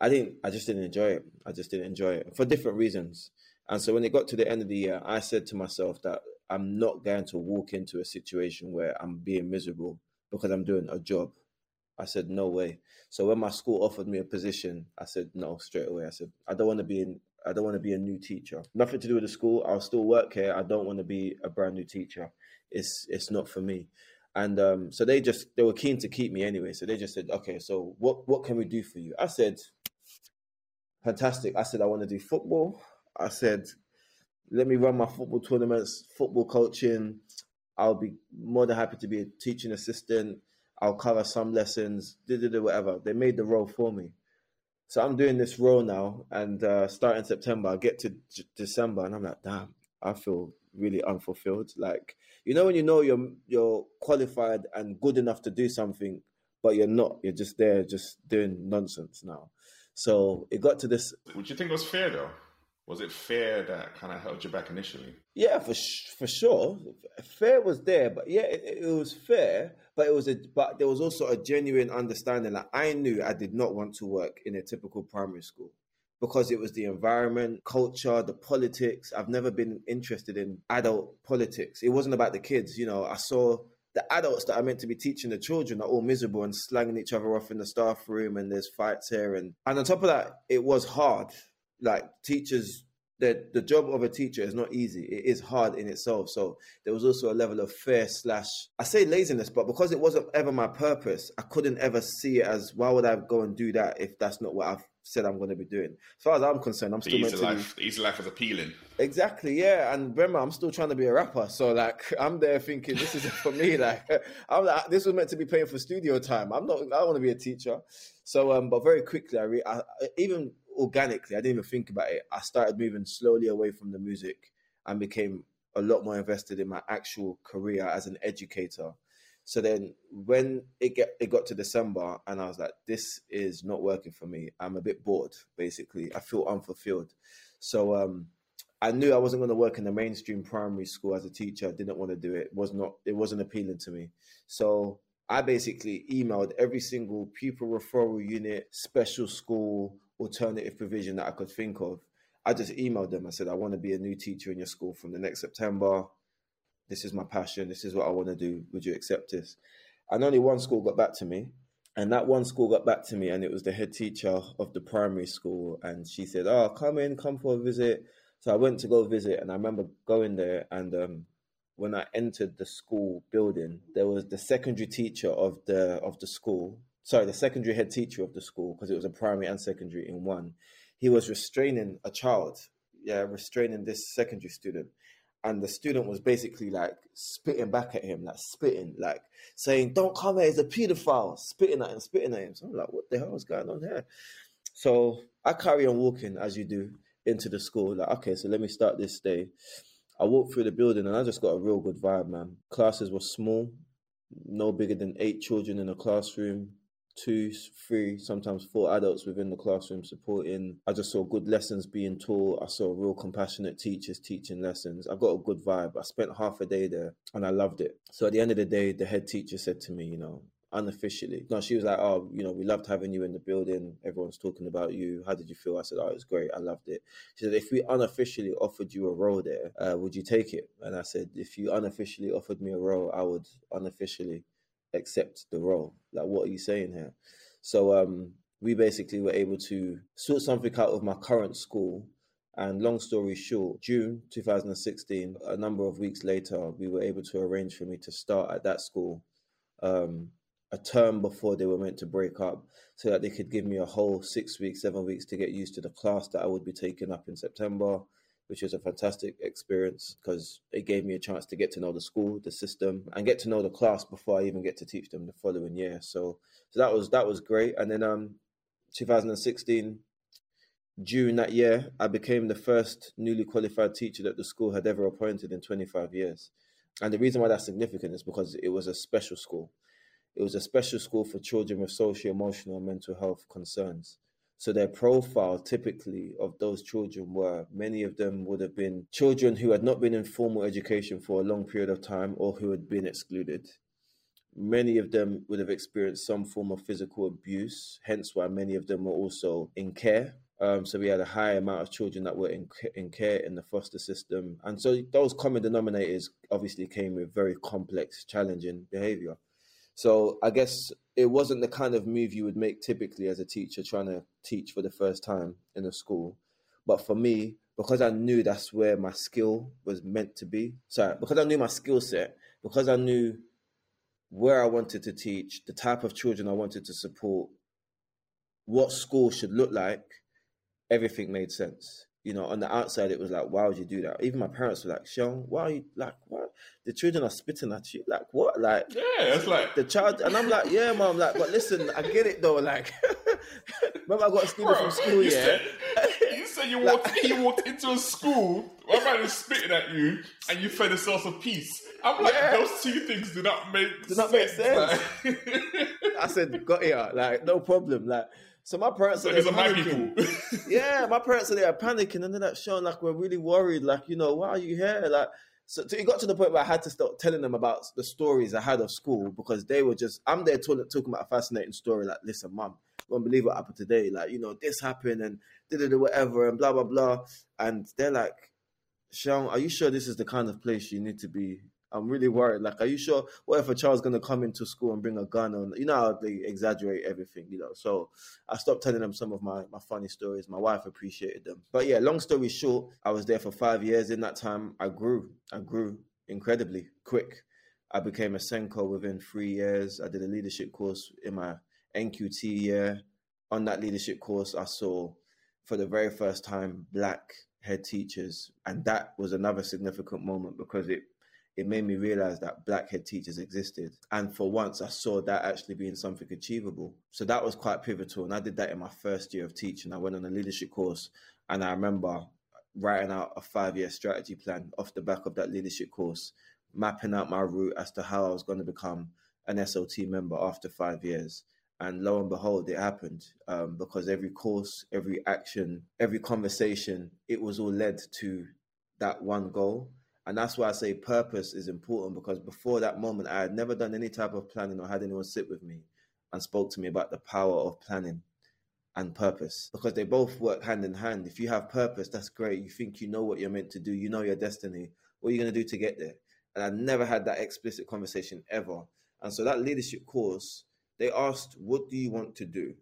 I didn't, I just didn't enjoy it. I just didn't enjoy it for different reasons. And so when it got to the end of the year, I said to myself that I'm not going to walk into a situation where I'm being miserable because I'm doing a job. I said, no way. So when my school offered me a position, I said no straight away. I said, I don't want to be in I don't want to be a new teacher. Nothing to do with the school. I'll still work here. I don't want to be a brand new teacher. It's it's not for me. And um, so they just they were keen to keep me anyway. So they just said, okay, so what what can we do for you? I said, fantastic. I said I want to do football. I said, let me run my football tournaments, football coaching. I'll be more than happy to be a teaching assistant. I'll cover some lessons, did did whatever. They made the role for me. So I'm doing this role now, and uh, starting September, I get to J- December, and I'm like, damn, I feel really unfulfilled. Like, you know, when you know you're you're qualified and good enough to do something, but you're not. You're just there, just doing nonsense now. So it got to this. Would you think it was fair though? Was it fair that kind of held you back initially? Yeah, for for sure, fair was there, but yeah, it, it, was fair. But it was a but there was also a genuine understanding that I knew I did not want to work in a typical primary school because it was the environment, culture, the politics. I've never been interested in adult politics. It wasn't about the kids. You know, I saw the adults that are meant to be teaching the children are all miserable and slanging each other off in the staff room, and there's fights here. And and on top of that, it was hard like teachers the the job of a teacher is not easy. It is hard in itself. So there was also a level of fear slash I say laziness, but because it wasn't ever my purpose, I couldn't ever see it as why would I go and do that if that's not what I've said I'm going to be doing. As far as I'm concerned, I'm the still easy life. The easy life is appealing. Exactly, yeah. And remember, I'm still trying to be a rapper, so like I'm there thinking this is for me. Like I'm like this was meant to be paying for studio time. I'm not. I want to be a teacher. So um, but very quickly, I, re- I even organically, I didn't even think about it. I started moving slowly away from the music and became a lot more invested in my actual career as an educator. So then when it get it got to December and I was like, this is not working for me. I'm a bit bored, basically. I feel unfulfilled. So um I knew I wasn't going to work in the mainstream primary school as a teacher. I didn't want to do it. it was not it wasn't appealing to me. So I basically emailed every single pupil referral unit, special school, alternative provision that I could think of. I just emailed them. I said, I want to be a new teacher in your school from the next September. This is my passion. This is what I want to do. Would you accept this? And only one school got back to me. And that one school got back to me, and it was the head teacher of the primary school. And she said, Oh, come in, come for a visit. So I went to go visit, and I remember going there. And um, when I entered the school building, there was the secondary teacher of the of the school sorry, the secondary head teacher of the school, because it was a primary and secondary in one, he was restraining a child, yeah, restraining this secondary student. And the student was basically like spitting back at him, like spitting, like saying, Don't come here, he's a pedophile, spitting at him, spitting at him. So I'm like, What the hell is going on here? So I carry on walking as you do into the school, like, okay, so let me start this day. I walked through the building and I just got a real good vibe, man. Classes were small, no bigger than eight children in a classroom two, three, sometimes four adults within the classroom supporting. I just saw good lessons being taught. I saw real compassionate teachers teaching lessons. I got a good vibe. I spent half a day there and I loved it. So at the end of the day, the head teacher said to me, you know, unofficially. No, she was like, "Oh, you know, we loved having you in the building. Everyone's talking about you. How did you feel?" I said, "Oh, it was great. I loved it." She said, "If we unofficially offered you a role there, uh, would you take it?" And I said, "If you unofficially offered me a role, I would unofficially accept the role. Like, what are you saying here? So um, we basically were able to sort something out of my current school. And long story short, June 2016, a number of weeks later, we were able to arrange for me to start at that school um, a term before they were meant to break up so that they could give me a whole six weeks, seven weeks to get used to the class that I would be taking up in September which was a fantastic experience because it gave me a chance to get to know the school, the system, and get to know the class before I even get to teach them the following year. So, so that was that was great. And then, um, 2016, June that year, I became the first newly qualified teacher that the school had ever appointed in 25 years. And the reason why that's significant is because it was a special school. It was a special school for children with social, emotional, and mental health concerns. So their profile typically of those children were many of them would have been children who had not been in formal education for a long period of time or who had been excluded. Many of them would have experienced some form of physical abuse, hence why many of them were also in care. Um, so we had a high amount of children that were in, in care in the foster system. And so those common denominators obviously came with very complex, challenging behavior. So I guess it wasn't the kind of move you would make typically as a teacher trying to teach for the first time in a school. But for me, because I knew that's where my skill was meant to be. Sorry, because I knew my skill set, because I knew where I wanted to teach, the type of children I wanted to support, what school should look like, everything made sense. You know, on the outside, it was like, why would you do that? Even my parents were like, Sean, why are you like, what? The children are spitting at you. Like, what? Like, yeah, it's like the child. And I'm like, yeah, mom. Like, but listen, I get it though. Like, remember I got a stealing from school, you yeah? Said, you said you walked, you walked into a school, one man is spitting at you, and you fed a source of peace. I'm like, yeah. those two things do not make do not make sense. Like... I said, got here, like, no problem. Like, so my parents are panicking. yeah, my parents are there panicking, and then that showing like we're really worried. Like, you know, why are you here? Like, so it got to the point where I had to start telling them about the stories I had of school because they were just. I'm there talking, talking about a fascinating story. Like, listen, mum, won't believe what happened today. Like, you know, this happened and did it whatever and blah blah blah. And they're like, Sean, are you sure this is the kind of place you need to be I'm really worried. Like, are you sure? What if a child's gonna come into school and bring a gun on? You know how they exaggerate everything, you know. So I stopped telling them some of my my funny stories. My wife appreciated them. But yeah, long story short, I was there for five years. In that time, I grew. I grew incredibly quick. I became a SENCO within three years. I did a leadership course in my NQT year. On that leadership course, I saw for the very first time black head teachers, and that was another significant moment because it it made me realize that black head teachers existed. And for once, I saw that actually being something achievable. So that was quite pivotal. And I did that in my first year of teaching. I went on a leadership course, and I remember writing out a five year strategy plan off the back of that leadership course, mapping out my route as to how I was going to become an SLT member after five years. And lo and behold, it happened um, because every course, every action, every conversation, it was all led to that one goal and that's why I say purpose is important because before that moment, I had never done any type of planning or had anyone sit with me and spoke to me about the power of planning and purpose because they both work hand in hand. If you have purpose, that's great. You think you know what you're meant to do, you know your destiny. What are you going to do to get there? And I never had that explicit conversation ever. And so that leadership course, they asked, What do you want to do?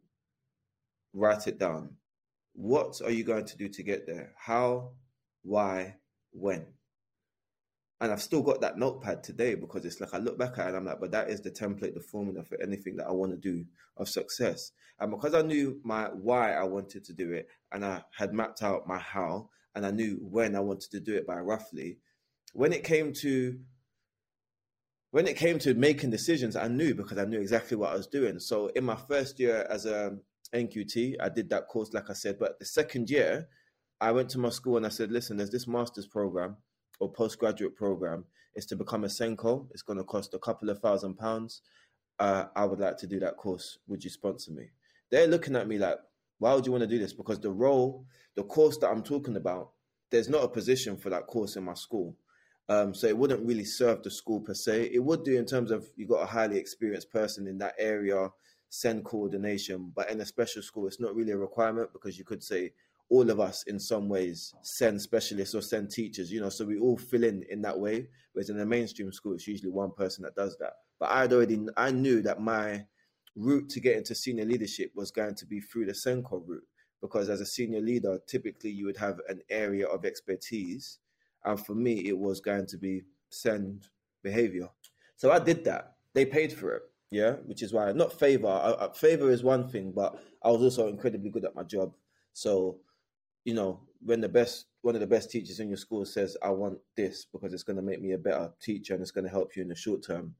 Write it down. What are you going to do to get there? How, why, when? And I've still got that notepad today because it's like I look back at it and I'm like, but that is the template, the formula for anything that I want to do of success. And because I knew my why I wanted to do it and I had mapped out my how and I knew when I wanted to do it by roughly, when it came to when it came to making decisions, I knew because I knew exactly what I was doing. So in my first year as a um, NQT, I did that course, like I said. But the second year, I went to my school and I said, listen, there's this master's program or postgraduate program is to become a SENCO. It's going to cost a couple of thousand pounds. Uh, I would like to do that course. Would you sponsor me? They're looking at me like, why would you want to do this? Because the role, the course that I'm talking about, there's not a position for that course in my school. Um, so it wouldn't really serve the school per se. It would do in terms of you got a highly experienced person in that area, SEND coordination. But in a special school, it's not really a requirement because you could say, all of us in some ways SEND specialists or SEND teachers, you know, so we all fill in in that way. Whereas in a mainstream school, it's usually one person that does that. But I'd already, I knew that my route to get into senior leadership was going to be through the SENCO route because as a senior leader, typically you would have an area of expertise. And for me, it was going to be SEND behavior. So I did that. They paid for it. Yeah, which is why not favor. I, I, favor is one thing, but I was also incredibly good at my job. So you know, when the best one of the best teachers in your school says, "I want this because it's going to make me a better teacher and it's going to help you in the short term,"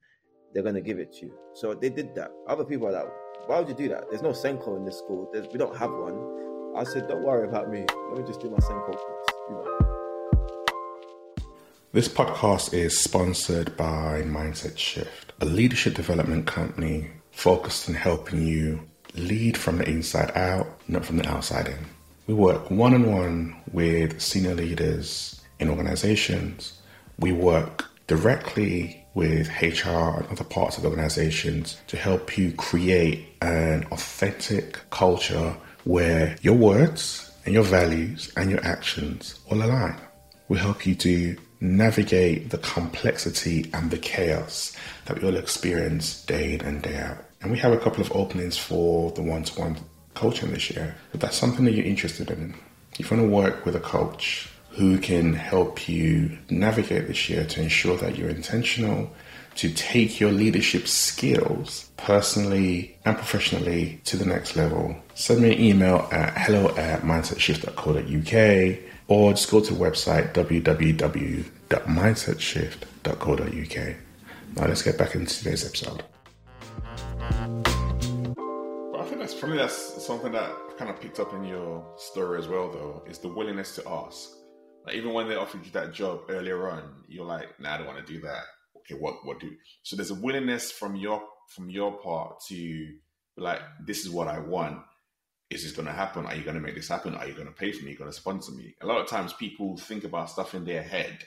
they're going to give it to you. So they did that. Other people are like, "Why would you do that? There's no SENCO in this school. There's, we don't have one." I said, "Don't worry about me. Let me just do my SENCO course." You know. This podcast is sponsored by Mindset Shift, a leadership development company focused on helping you lead from the inside out, not from the outside in. We work one on one with senior leaders in organizations. We work directly with HR and other parts of organizations to help you create an authentic culture where your words and your values and your actions all align. We help you to navigate the complexity and the chaos that we all experience day in and day out. And we have a couple of openings for the one to one coaching this year. If that's something that you're interested in, if you want to work with a coach who can help you navigate this year to ensure that you're intentional to take your leadership skills personally and professionally to the next level, send me an email at hello at mindsetshift.co.uk or just go to the website www.mindsetshift.co.uk. Now let's get back into today's episode. But I think that's for me that's something that I've kind of picked up in your story as well though, is the willingness to ask. Like even when they offered you that job earlier on, you're like, nah, I don't want to do that. Okay, what what do so there's a willingness from your from your part to like, this is what I want is this going to happen? Are you going to make this happen? Are you going to pay for me? Are you going to sponsor me? A lot of times people think about stuff in their head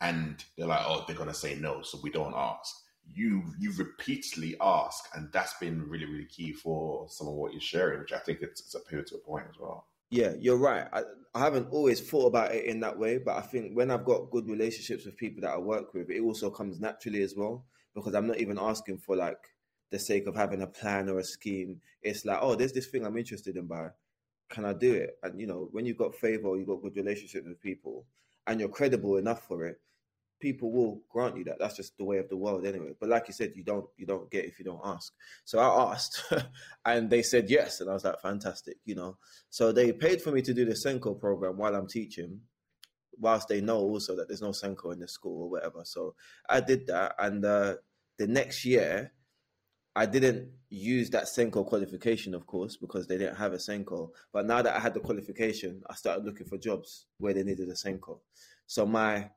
and they're like, oh, they're going to say no, so we don't ask. You you repeatedly ask, and that's been really really key for some of what you're sharing, which I think it's, it's a pivotal point as well. Yeah, you're right. I, I haven't always thought about it in that way, but I think when I've got good relationships with people that I work with, it also comes naturally as well because I'm not even asking for like the sake of having a plan or a scheme. It's like, oh, there's this thing I'm interested in, by can I do it? And you know, when you've got favor, you've got good relationships with people, and you're credible enough for it, people will grant you that. That's just the way of the world, anyway. But like you said, you don't you don't get if you don't ask. So I asked, and they said yes, and I was like, fantastic, you know. So they paid for me to do the SENCO program while I'm teaching, whilst they know also that there's no SENCO in the school or whatever. So I did that, and uh, the next year I didn't use that SENCO qualification, of course, because they didn't have a SENCO. But now that I had the qualification, I started looking for jobs where they needed a SENCO. So my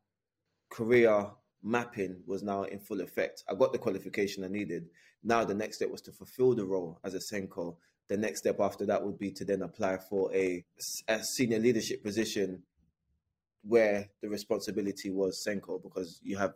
career mapping was now in full effect. I got the qualification I needed. Now the next step was to fulfill the role as a SENCO. The next step after that would be to then apply for a, a senior leadership position where the responsibility was SENCO because you have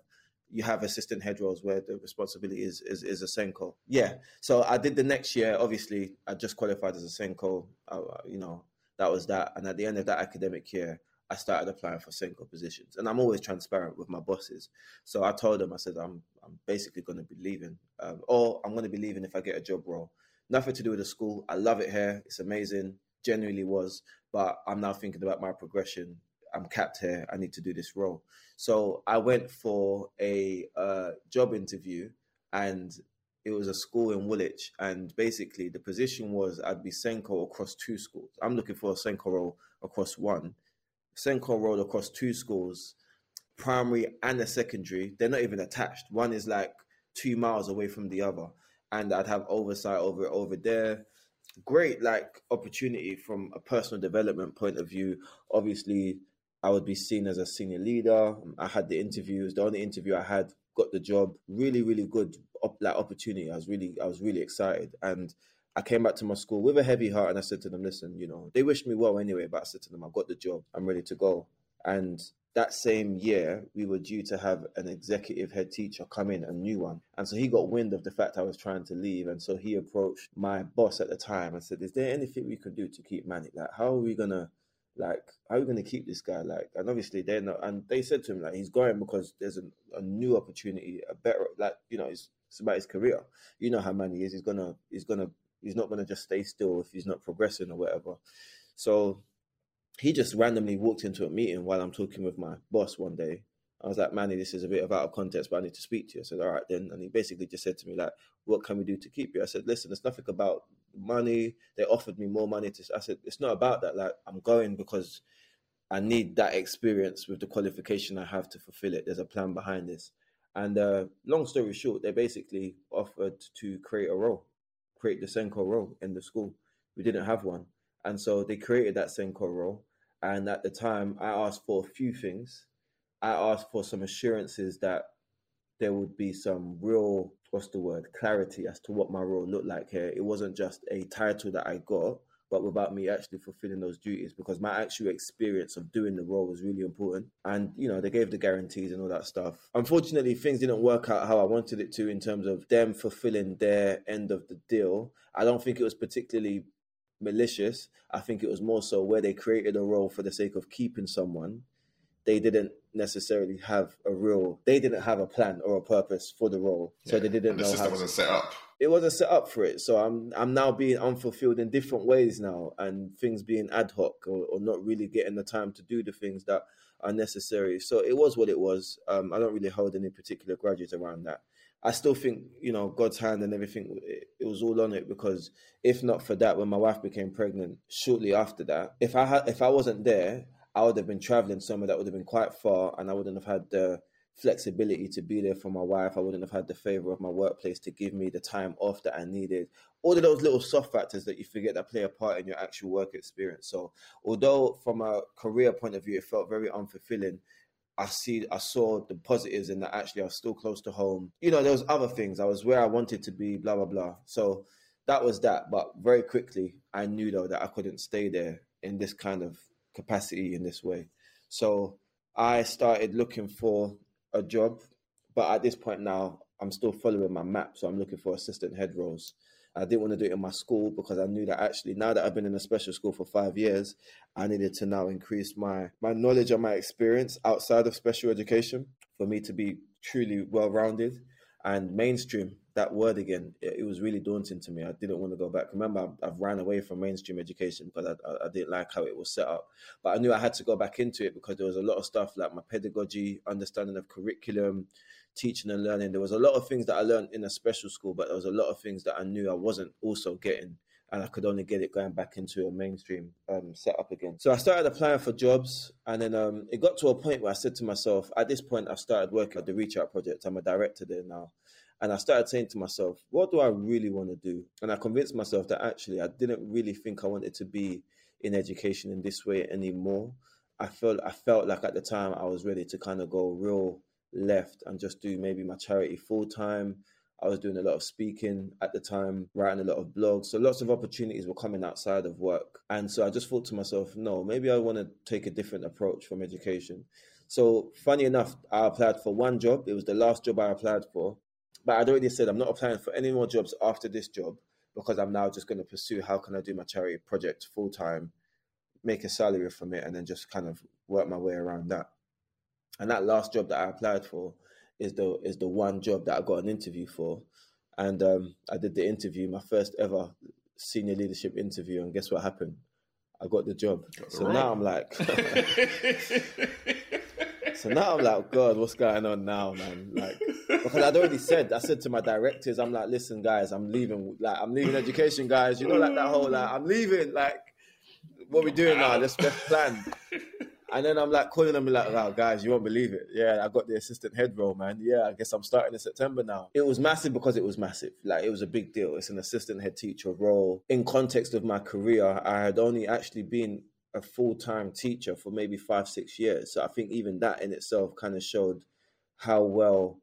you have assistant head roles where the responsibility is is, is a SENCO. Yeah. So I did the next year. Obviously, I just qualified as a SENCO. Uh, you know, that was that. And at the end of that academic year, I started applying for SENCO positions. And I'm always transparent with my bosses. So I told them, I said, I'm I'm basically going to be leaving, um, or I'm going to be leaving if I get a job role. Nothing to do with the school. I love it here. It's amazing. Genuinely was. But I'm now thinking about my progression I'm capped here. I need to do this role. So I went for a uh, job interview, and it was a school in Woolwich. And basically, the position was I'd be SENCO across two schools. I'm looking for a SENCO role across one, SENCO role across two schools, primary and a secondary. They're not even attached. One is like two miles away from the other, and I'd have oversight over it over there great like opportunity from a personal development point of view obviously I would be seen as a senior leader. I had the interviews. The only interview I had got the job. Really, really good op- like opportunity. I was really, I was really excited, and I came back to my school with a heavy heart, and I said to them, "Listen, you know, they wished me well anyway, but I said to them, I've got the job. I'm ready to go." And that same year, we were due to have an executive head teacher come in, a new one. And so he got wind of the fact I was trying to leave. And so he approached my boss at the time and said, Is there anything we can do to keep Manny? Like, how are we going to like, how are we going to keep this guy? Like, and obviously they're not. And they said to him like, he's going because there's a, a new opportunity, a better, like, you know, it's, it's about his career. You know how Manny is. He's gonna, he's gonna, he's not gonna just stay still if he's not progressing or whatever. So he just randomly walked into a meeting while I'm talking with my boss one day. I was like, Manny, this is a bit of out of context, but I need to speak to you. I said, all right then. And he basically just said to me, like, what can we do to keep you? I said, listen, it's nothing about money. They offered me more money to. I said it's not about that. Like I'm going because I need that experience with the qualification I have to fulfill it. There's a plan behind this. And uh, long story short, they basically offered to create a role, create the SENCO role in the school. We didn't have one. And so they created that SENCO role. And at the time, I asked for a few things. I asked for some assurances that there would be some real what's the word clarity as to what my role looked like here it wasn't just a title that i got but without me actually fulfilling those duties because my actual experience of doing the role was really important. And you know they gave the guarantees and all that stuff. Unfortunately things didn't work out how i wanted it to in terms of them fulfilling their end of the deal. I don't think it was particularly malicious. I think it was more so where they created a role for the sake of keeping someone they didn't necessarily have a real they didn't have a plan or a purpose for the role. So they didn't And the know system how wasn't set up. It wasn't set up for it. So i'm i'm now being unfulfilled in different ways now and things being ad hoc or, or not really getting the time to do the things that are necessary. So it was what it was. Um, i don't really hold any particular grudges around that. I still think you know god's hand and everything it, it was all on it because if not for that when my wife became pregnant shortly after that if i had if i wasn't there i would have been traveling somewhere that would have been quite far and i wouldn't have had the flexibility to be there for my wife. I wouldn't have had the favor of my workplace to give me the time off that I needed. All of those little soft factors that you forget that play a part in your actual work experience. So, although from a career point of view, it felt very unfulfilling. I see, I saw the positives in that. Actually, I was still close to home. You know, there was other things. I was where I wanted to be. Blah blah blah. So that was that. But very quickly, I knew though that I couldn't stay there in this kind of capacity in this way. So I started looking for a job, but at this point now, I'm still following my map. So I'm looking for assistant head roles. I didn't want to do it in my school because I knew that actually now that I've been in a special school for five years, I needed to now increase my my knowledge and my experience outside of special education for me to be truly well rounded and mainstream. That word again, it, it was really daunting to me. I didn't want to go back. Remember, I've, ran away from mainstream education because I, I, I didn't like how it was set up. But I knew I had to go back into it because there was a lot of stuff like my pedagogy, understanding of curriculum, teaching and learning. There was a lot of things that I learned in a special school, but there was a lot of things that I knew I wasn't also getting. And I could only get it going back into a mainstream um, setup again. So I started applying for jobs, and then um, it got to a point where I said to myself, at this point, I've started working at the Reach Out Project. I'm a director there now. And I started saying to myself, what do I really want to do? And I convinced myself that actually I didn't really think I wanted to be in education in this way anymore. I felt I felt like at the time I was ready to kind of go real left and just do maybe my charity full time. I was doing a lot of speaking at the time, writing a lot of blogs. So lots of opportunities were coming outside of work. And so I just thought to myself, no, maybe I want to take a different approach from education. So funny enough, I applied for one job. It was the last job I applied for. But I'd already said I'm not applying for any more jobs after this job because I'm now just going to pursue how can I do my charity project full time, make a salary from it, and then just kind of work my way around that. And that last job that I applied for is the is the one job that I got an interview for, and um, I did the interview, my first ever senior leadership interview, and guess what happened? I got the job. Got so role. now I'm like, so now I'm like, God, what's going on now, man? Like, because I'd already said, I said to my directors, I'm like, listen, guys, I'm leaving. Like, I'm leaving education, guys. You know, like that whole, like, I'm leaving. Like, what we doing now? Let's let's plan. And then I'm like calling them like, wow, guys, you won't believe it. Yeah, I got the assistant head role, man. Yeah, I guess I'm starting in September now. It was massive because it was massive. Like it was a big deal. It's an assistant head teacher role. In context of my career, I had only actually been a full-time teacher for maybe five, six years. So I think even that in itself kind of showed how well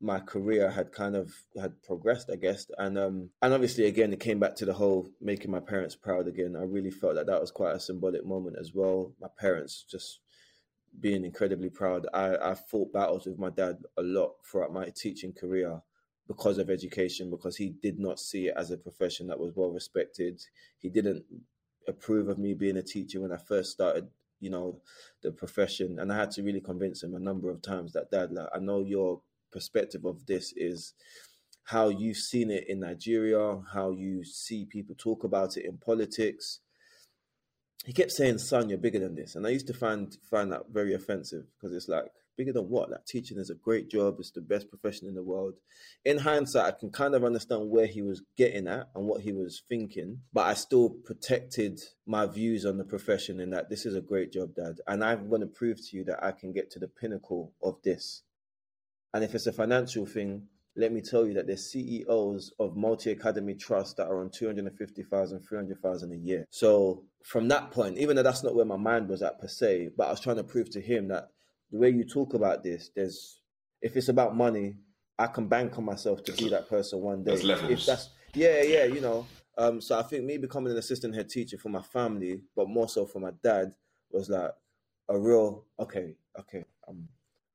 my career had kind of had progressed, I guess, and um, and obviously again it came back to the whole making my parents proud again. I really felt that that was quite a symbolic moment as well. My parents just being incredibly proud. I, I fought battles with my dad a lot throughout my teaching career because of education, because he did not see it as a profession that was well respected. He didn't approve of me being a teacher when I first started you know the profession and i had to really convince him a number of times that dad like i know your perspective of this is how you've seen it in Nigeria, how you see people talk about it in politics. He kept saying, "Son, you're bigger than this," and I used to find find that very offensive because it's like bigger than what? Like teaching is a great job; it's the best profession in the world. In hindsight, I can kind of understand where he was getting at and what he was thinking, but I still protected my views on the profession in that this is a great job, Dad, and I'm going to prove to you that I can get to the pinnacle of this. And if it's a financial thing, let me tell you that there's CEOs of multi academy trusts that are on 250,000, 300,000 a year. So from that point, even though that's not where my mind was at per se, but I was trying to prove to him that the way you talk about this, there's if it's about money, I can bank on myself to be that person one day. There's levels. If that's yeah, yeah, you know. Um, so I think me becoming an assistant head teacher for my family, but more so for my dad, was like a real okay, okay. I'm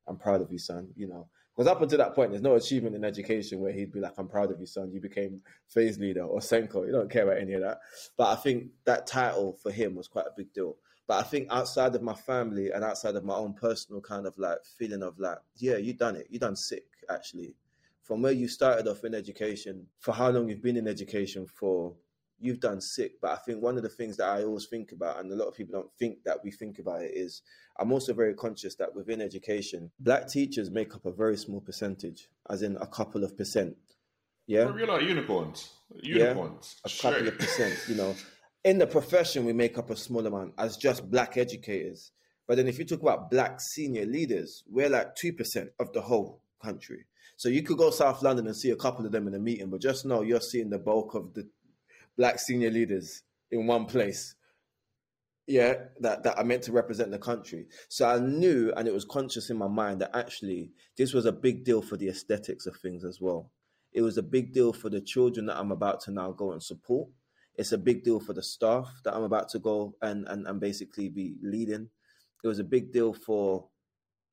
I'm proud of you, son. You know, because up until that point, there's no achievement in education where he'd be like, "I'm proud of you, son. You became phase leader or SENCO." You don't care about any of that. But I think that title for him was quite a big deal. But I think outside of my family and outside of my own personal kind of like feeling of like, yeah, you done it. You done sick, actually. From where you started off in education, for how long you've been in education for, you've done sick. But I think one of the things that I always think about, and a lot of people don't think that we think about it, is I'm also very conscious that within education, black teachers make up a very small percentage, as in a couple of percent. Yeah. We're like unicorns. Unicorns. Yeah, a couple of percent, you know. In the profession, we make up a small amount as just black educators. But then if you talk about black senior leaders, we're like 2% of the whole country. So you could go South London and see a couple of them in a meeting, but just know you're seeing the bulk of the black senior leaders in one place. Yeah, that, that are meant to represent the country. So I knew and it was conscious in my mind that actually this was a big deal for the aesthetics of things as well. It was a big deal for the children that I'm about to now go and support. It's a big deal for the staff that I'm about to go and, and, and basically be leading. It was a big deal for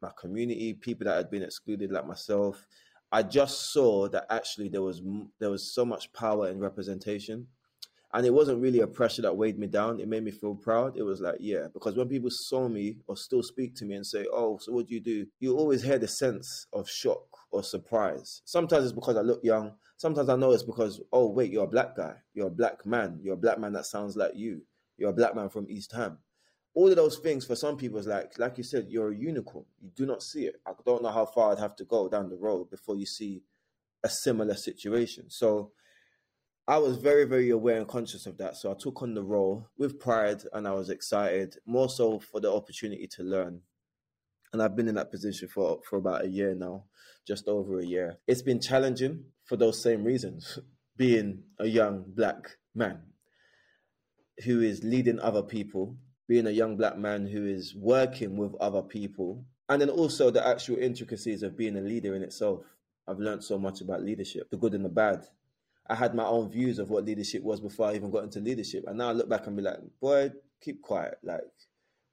my community, people that had been excluded like myself. I just saw that actually there was there was so much power in representation and it wasn't really a pressure that weighed me down. It made me feel proud. It was like, yeah, because when people saw me or still speak to me and say, oh, so what do you do? You always hear the sense of shock or surprise. Sometimes it's because I look young. Sometimes I know it's because, oh, wait, you're a black guy. You're a black man. You're a black man that sounds like you. You're a black man from East Ham. All of those things for some people is like, like you said, you're a unicorn. You do not see it. I don't know how far I'd have to go down the road before you see a similar situation. So I was very, very aware and conscious of that. So I took on the role with pride and I was excited, more so for the opportunity to learn. And I've been in that position for, for about a year now, just over a year. It's been challenging for those same reasons, being a young black man who is leading other people, being a young black man who is working with other people, and then also the actual intricacies of being a leader in itself. I've learned so much about leadership, the good and the bad, I had my own views of what leadership was before I even got into leadership. And now I look back and be like, boy, keep quiet. Like,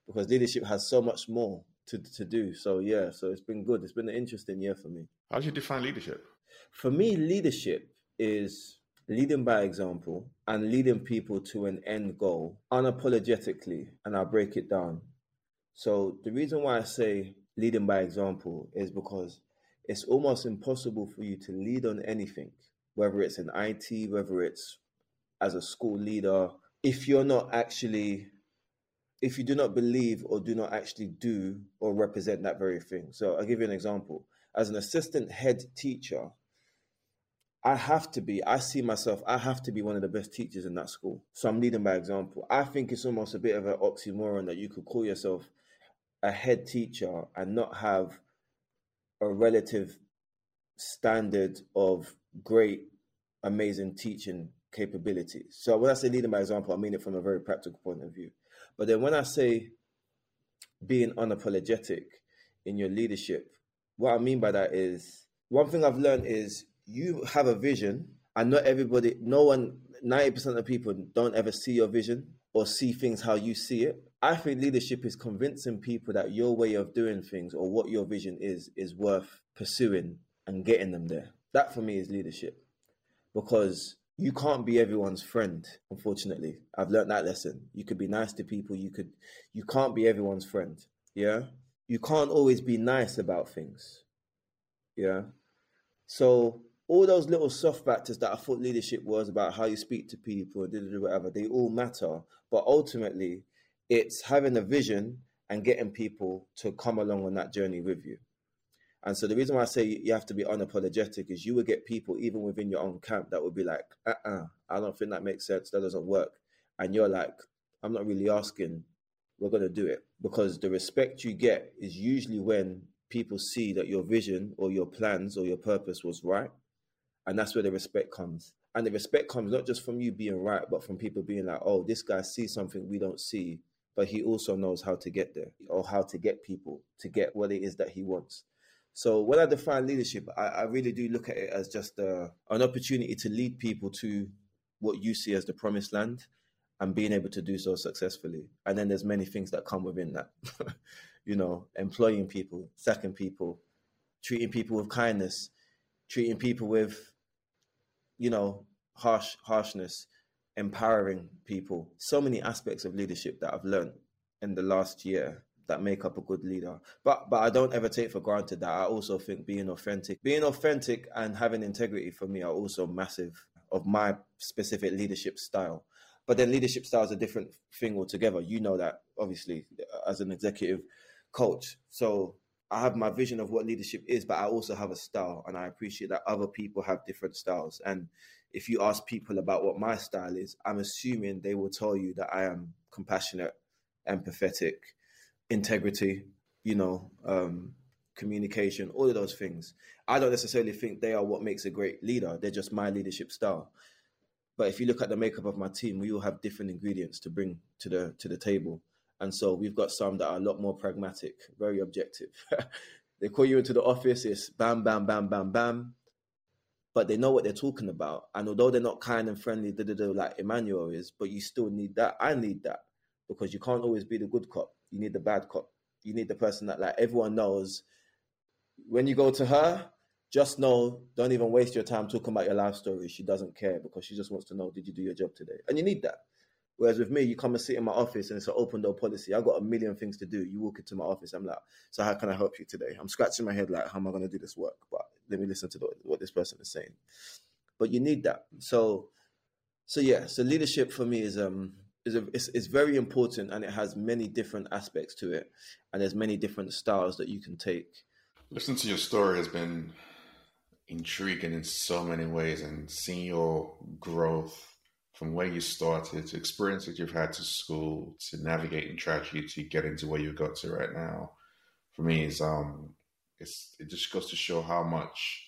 because leadership has so much more to, to do. So, yeah, so it's been good. It's been an interesting year for me. How do you define leadership? For me, leadership is leading by example and leading people to an end goal unapologetically. And I'll break it down. So, the reason why I say leading by example is because it's almost impossible for you to lead on anything whether it's in IT, whether it's as a school leader, if you're not actually, if you do not believe or do not actually do or represent that very thing. So I'll give you an example. As an assistant head teacher, I have to be, I see myself, I have to be one of the best teachers in that school. So I'm leading by example. I think it's almost a bit of an oxymoron that you could call yourself a head teacher and not have a relative standard of great, amazing teaching capabilities. So when I say leading by example, I mean it from a very practical point of view. But then when I say being unapologetic in your leadership, what I mean by that is one thing I've learned is you have a vision, and not everybody, no one, 90% of people don't ever see your vision or see things how you see it. I think leadership is convincing people that your way of doing things or what your vision is is worth pursuing and getting them there. That for me is leadership. Because you can't be everyone's friend unfortunately. I've learned that lesson. You could be nice to people you could you can't be everyone's friend yeah? You can't always be nice about things yeah? So all those little soft factors that i thought leadership was about how you speak to people whatever they all matter. But ultimately it's having a vision and getting people to come along on that journey with you and so the reason why I say you have to be unapologetic is you will get people even within your own camp that will be like, uh uh I don't think that makes sense. That doesn't work. And you're like, I'm not really asking. We're going to do it. Because the respect you get is usually when people see that your vision or your plans or your purpose was right. And that's where the respect comes. And the respect comes not just from you being right, but from people being like, oh, this guy sees something we don't see, but he also knows how to get there or how to get people to get what it is that he wants. So when I define leadership, I, I really do look at it as just uh, an opportunity to lead people to what you see as the promised land and being able to do so successfully. And then there's many things that come within that. you know, employing people, sacking people, treating people with kindness, treating people with, you know, harsh harshness, empowering people. So many aspects of leadership that I've learned in the last year that make up a good leader. But but I don't ever take for granted that I also think being authentic, being authentic and having integrity for me are also massive of my specific leadership style. But then leadership style is a different thing altogether. You know that obviously uh, as an executive coach. So I have my vision of what leadership is, but I also have a style, and I appreciate that other people have different styles. And if you ask people about what my style is, I'm assuming they will tell you that I am compassionate, empathetic, integrity, you know, um, communication, all of those things. I don't necessarily think they are what makes a great leader. They're just my leadership style. But if you look at the makeup of my team, we all have different ingredients to bring to the to the table. And so we've got some that are a lot more pragmatic, very objective. they call you into the office, it's bam, bam, bam, bam, bam. But they know what they're talking about. And although they're not kind and friendly, like Emmanuel is, but you still need that. I need that because you can't always be the good cop. You need the bad cop. You need the person that like everyone knows. When you go to her, just know, don't even waste your time talking about your life story. She doesn't care because she just wants to know, did you do your job today? And you need that. Whereas with me, you come and sit in my office and it's an open door policy. I've got a million things to do. You walk into my office, I'm like, so how can I help you today? I'm scratching my head like, how am I going to do this work? But let me listen to the, what this person is saying. But you need that. So, so yeah. So leadership for me is um is a, it's, it's very important and it has many different aspects to it, and there's many different styles that you can take. Listening to your story has been intriguing in so many ways, and seeing your growth from where you started to experiences you've had to school to navigating tragedy to getting to where you got to right now for me is um it's it just goes to show how much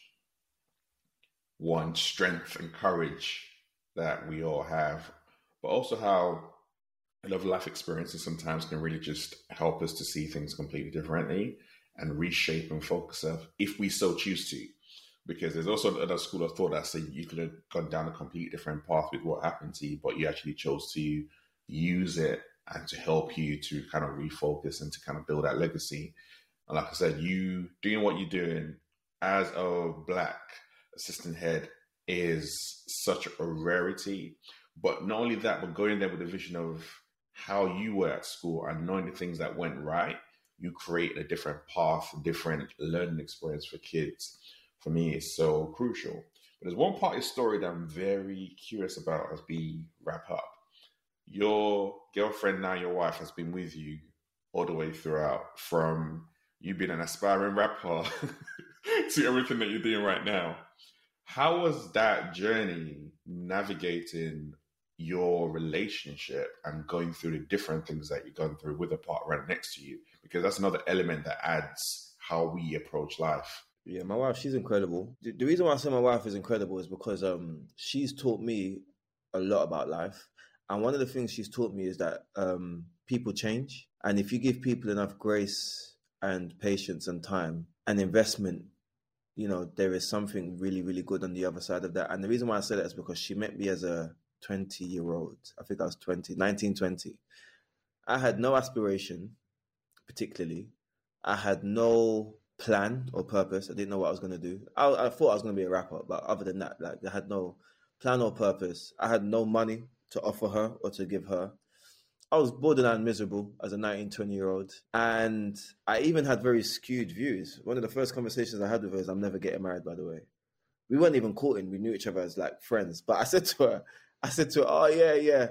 one strength and courage that we all have but also how of life experiences sometimes can really just help us to see things completely differently and reshape and focus us if we so choose to because there's also another school of thought that say you could have gone down a completely different path with what happened to you, but you actually chose to use it and to help you to kind of refocus and to kind of build that legacy. And like I said, you doing what you're doing as a black assistant head is such a rarity. But not only that, but going there with a vision of how you were at school and knowing the things that went right, you create a different path, different learning experience for kids for me is so crucial. But there's one part of the story that I'm very curious about as we wrap up. Your girlfriend, now your wife, has been with you all the way throughout, from you being an aspiring rapper to everything that you're doing right now. How was that journey navigating your relationship and going through the different things that you've gone through with a partner right next to you? Because that's another element that adds how we approach life. Yeah, my wife, she's incredible. The, the, reason why I say my wife is incredible is because um, she's taught me a lot about life. And one of the things she's taught me is that um, people change. And if you give people enough grace and patience and time and investment, you know, there is something really, really good on the other side of that. And the reason why I say that is because she met me as a 20 year old. I think I was 20, 19, 20. I had no aspiration, particularly. I had no plan or purpose. I didn't know what I was going to do. I, I thought I was going to be a rapper, but other than that, like I had no plan or purpose. I had no money to offer her or to give her. I was borderline miserable as a 19, 20 year old. And I even had very skewed views. One of the first conversations I had with her is, I'm never getting married, by the way. We weren't even courting. We knew each other as like friends. But I said to her, I said to her, oh, yeah, yeah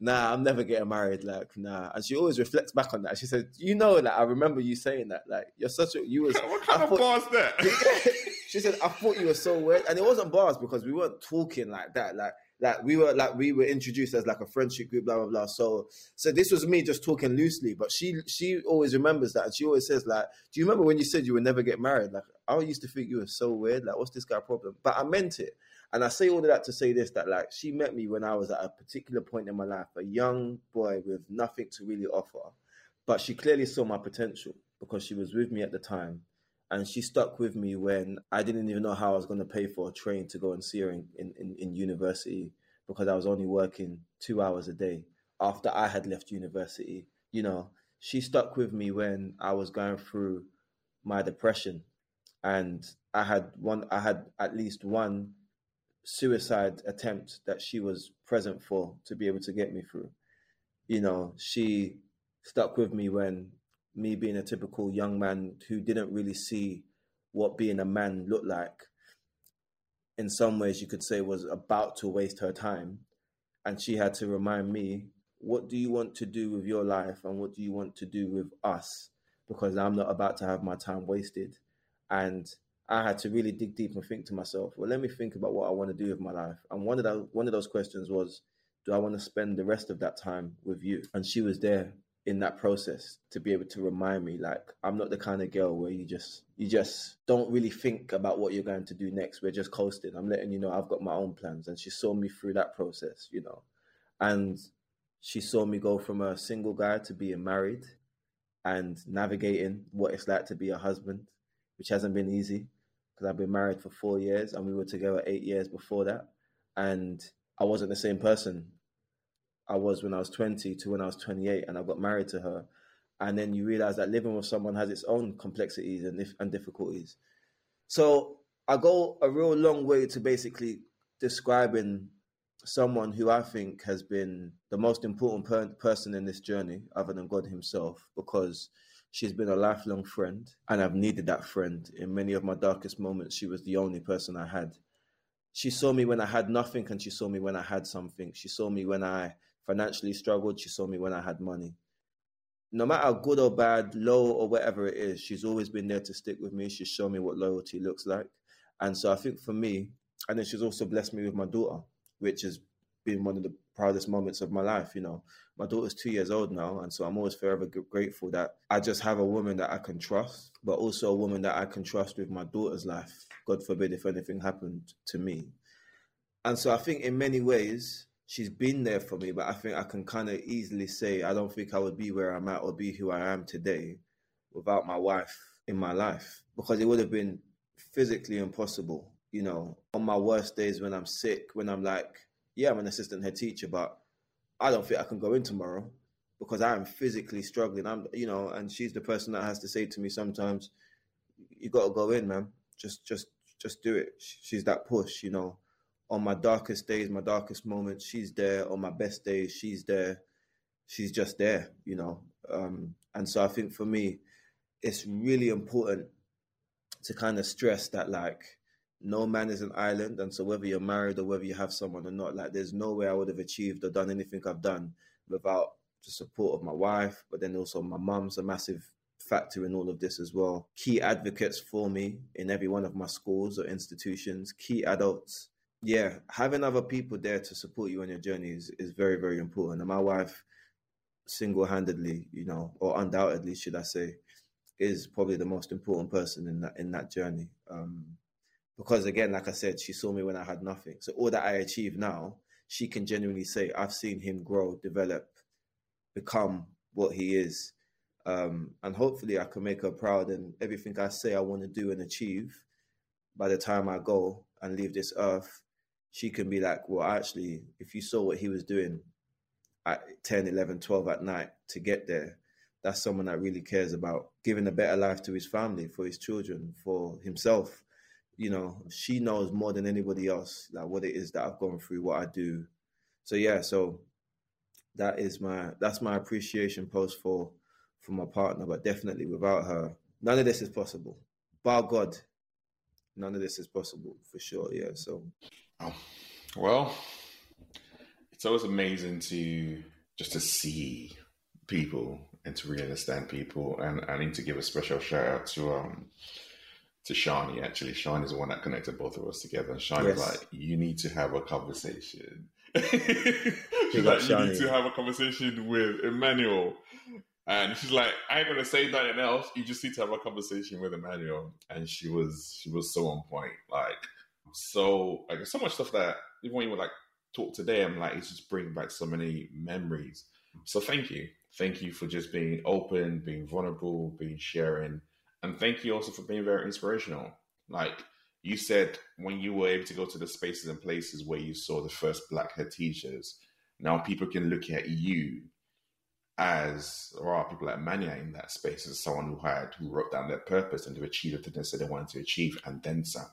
nah, I'm never getting married. Like, nah. And she always reflects back on that. She said, you know, like, I remember you saying that. Like, you're such a, you was. what kind I of thought, bars that? she said, I thought you were so weird. And it wasn't bars because we weren't talking like that. Like, like we were like we were introduced as like a friendship group, blah blah blah. So so this was me just talking loosely, but she she always remembers that, and she always says like, "Do you remember when you said you would never get married?" Like I used to think you were so weird. Like, what's this guy problem? But I meant it. And I say all of that to say this that like she met me when I was at a particular point in my life, a young boy with nothing to really offer. But she clearly saw my potential because she was with me at the time. And she stuck with me when I didn't even know how I was going to pay for a train to go and see her in, in, in university because I was only working two hours a day after I had left university. You know, she stuck with me when I was going through my depression and I had one I had at least one suicide attempt that she was present for to be able to get me through. You know, she stuck with me when me being a typical young man who didn't really see what being a man looked like in some ways you could say was about to waste her time. And she had to remind me what do you want to do with your life and what do you want to do with us? Because i'm not about to have my time wasted. And i had to really dig deep and think to myself well let me think about what i want to do with my life and one of those one of those questions was do i want to spend the rest of that time with you and she was there in that process to be able to remind me like I'm not the kind of girl where you just you just don't really think about what you're going to do next. We're just coasting. I'm letting you know I've got my own plans and she saw me through that process, you know. And she saw me go from a single guy to being married and navigating what it's like to be a husband, which hasn't been easy because I've been married for 4 years and we were together 8 years before that and I wasn't the same person I was when I was 20 to when I was 28 and I got married to her. And then you realize that living with someone has its own complexities and, and difficulties. So I go a real long way to basically describing someone who I think has been the most important per- person in this journey, other than God Himself, because she's been a lifelong friend, and I've needed that friend. In many of my darkest moments, she was the only person I had. She saw me when I had nothing, and she saw me when I had something. She saw me when I financially struggled, she saw me when I had money. No matter good or bad, low or whatever it is, she's always been there to stick with me. She's shown me what loyalty looks like. And so I think for me, and then she's also blessed me with my daughter, which has been one of the proudest moments of my life. You know, my daughter's two years old now, and so I'm always forever grateful that I just have a woman that I can trust, but also a woman that I can trust with my daughter's life. God forbid if anything happened to me. And so I think in many ways, she's been there for me, but I think I can kind of easily say I don't think I would be where I'm at or be who I am today without my wife in my life because it would have been physically impossible. You know, on my worst days when I'm sick, when I'm like, yeah, I'm an assistant head teacher, but I don't think I can go in tomorrow because I am physically struggling. I'm, you know, and she's the person that has to say to me sometimes, "You got to go in, man. Just, just, just do it." She's that push, you know on my darkest days, my darkest moments, she's there. On my best days, she's there. She's just there, you know. Um, and so I think for me, it's really important to kind of stress that like no man is an island, and so whether you're married or whether you have someone or not, like there's no way I would have achieved or done anything I've done without the support of my wife, but then also my mum's a massive factor in all of this as well. Key advocates for me in every one of my schools or institutions, key adults yeah, having other people there to support you on your journey is, is very, very important. And my wife, single handedly, you know, or undoubtedly, should I say, is probably the most important person in that in that journey. Um, because again, like I said, she saw me when I had nothing. So all that I achieve now, she can genuinely say, I've seen him grow, develop, become what he is. Um, and hopefully I can make her proud and everything I say I want to do and achieve by the time I go and leave this earth, she can be like, well, actually, if you saw what he was doing at 10, 11, 12 at night to get there, that's someone that really cares about giving a better life to his family, for his children, for himself. You know, she knows more than anybody else, like what it is that I've gone through, what I do. So yeah, so that is my that's my appreciation post for for my partner. But definitely without her, none of this is possible. Bar God, none of this is possible for sure. Yeah. So Oh, well, it's always amazing to just to see people and to really understand people. And I need to give a special shout out to um to Shani. Actually, Shani is the one that connected both of us together. Shani's yes. like, you need to have a conversation. She's like, you need to have a conversation with Emmanuel. And she's like, I ain't gonna say nothing else. You just need to have a conversation with Emmanuel. And she was she was so on point. Like so like so much stuff that even when you would like talk today, I'm like it's just bringing back so many memories. So thank you, thank you for just being open, being vulnerable, being sharing, and thank you also for being very inspirational. Like you said, when you were able to go to the spaces and places where you saw the first black head teachers, now people can look at you as there are people like Mania in that space as someone who had who wrote down their purpose and to achieve the things that they wanted to achieve and then some.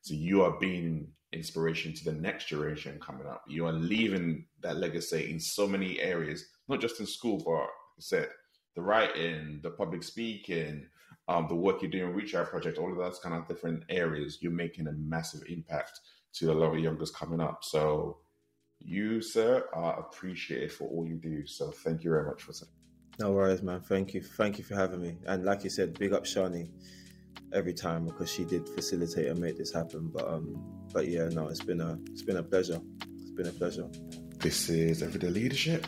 So you are being inspiration to the next generation coming up. You are leaving that legacy in so many areas, not just in school, but said, the writing, the public speaking, um, the work you're doing, Reach Out Project, all of those kind of different areas, you're making a massive impact to a lot of youngers coming up. So you, sir, are appreciated for all you do. So thank you very much for that. No worries, man. Thank you. Thank you for having me. And like you said, big up Shani every time because she did facilitate and make this happen. But um, but yeah, no, it's been a it's been a pleasure. It's been a pleasure. This is Everyday Leadership.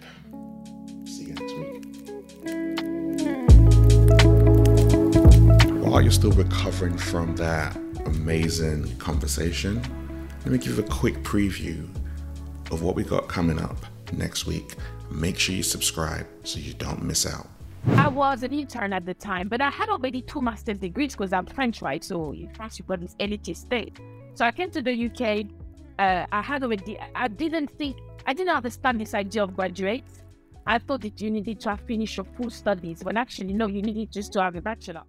See you next week. While you're still recovering from that amazing conversation, let me give you a quick preview of what we got coming up next week. Make sure you subscribe so you don't miss out. I was an intern at the time, but I had already two master's degrees because I'm French, right? So in France, you've got this elitist state. So I came to the UK. Uh, I had already, I didn't think, I didn't understand this idea of graduates. I thought that you needed to have finished your full studies, when actually, no, you needed just to have a bachelor.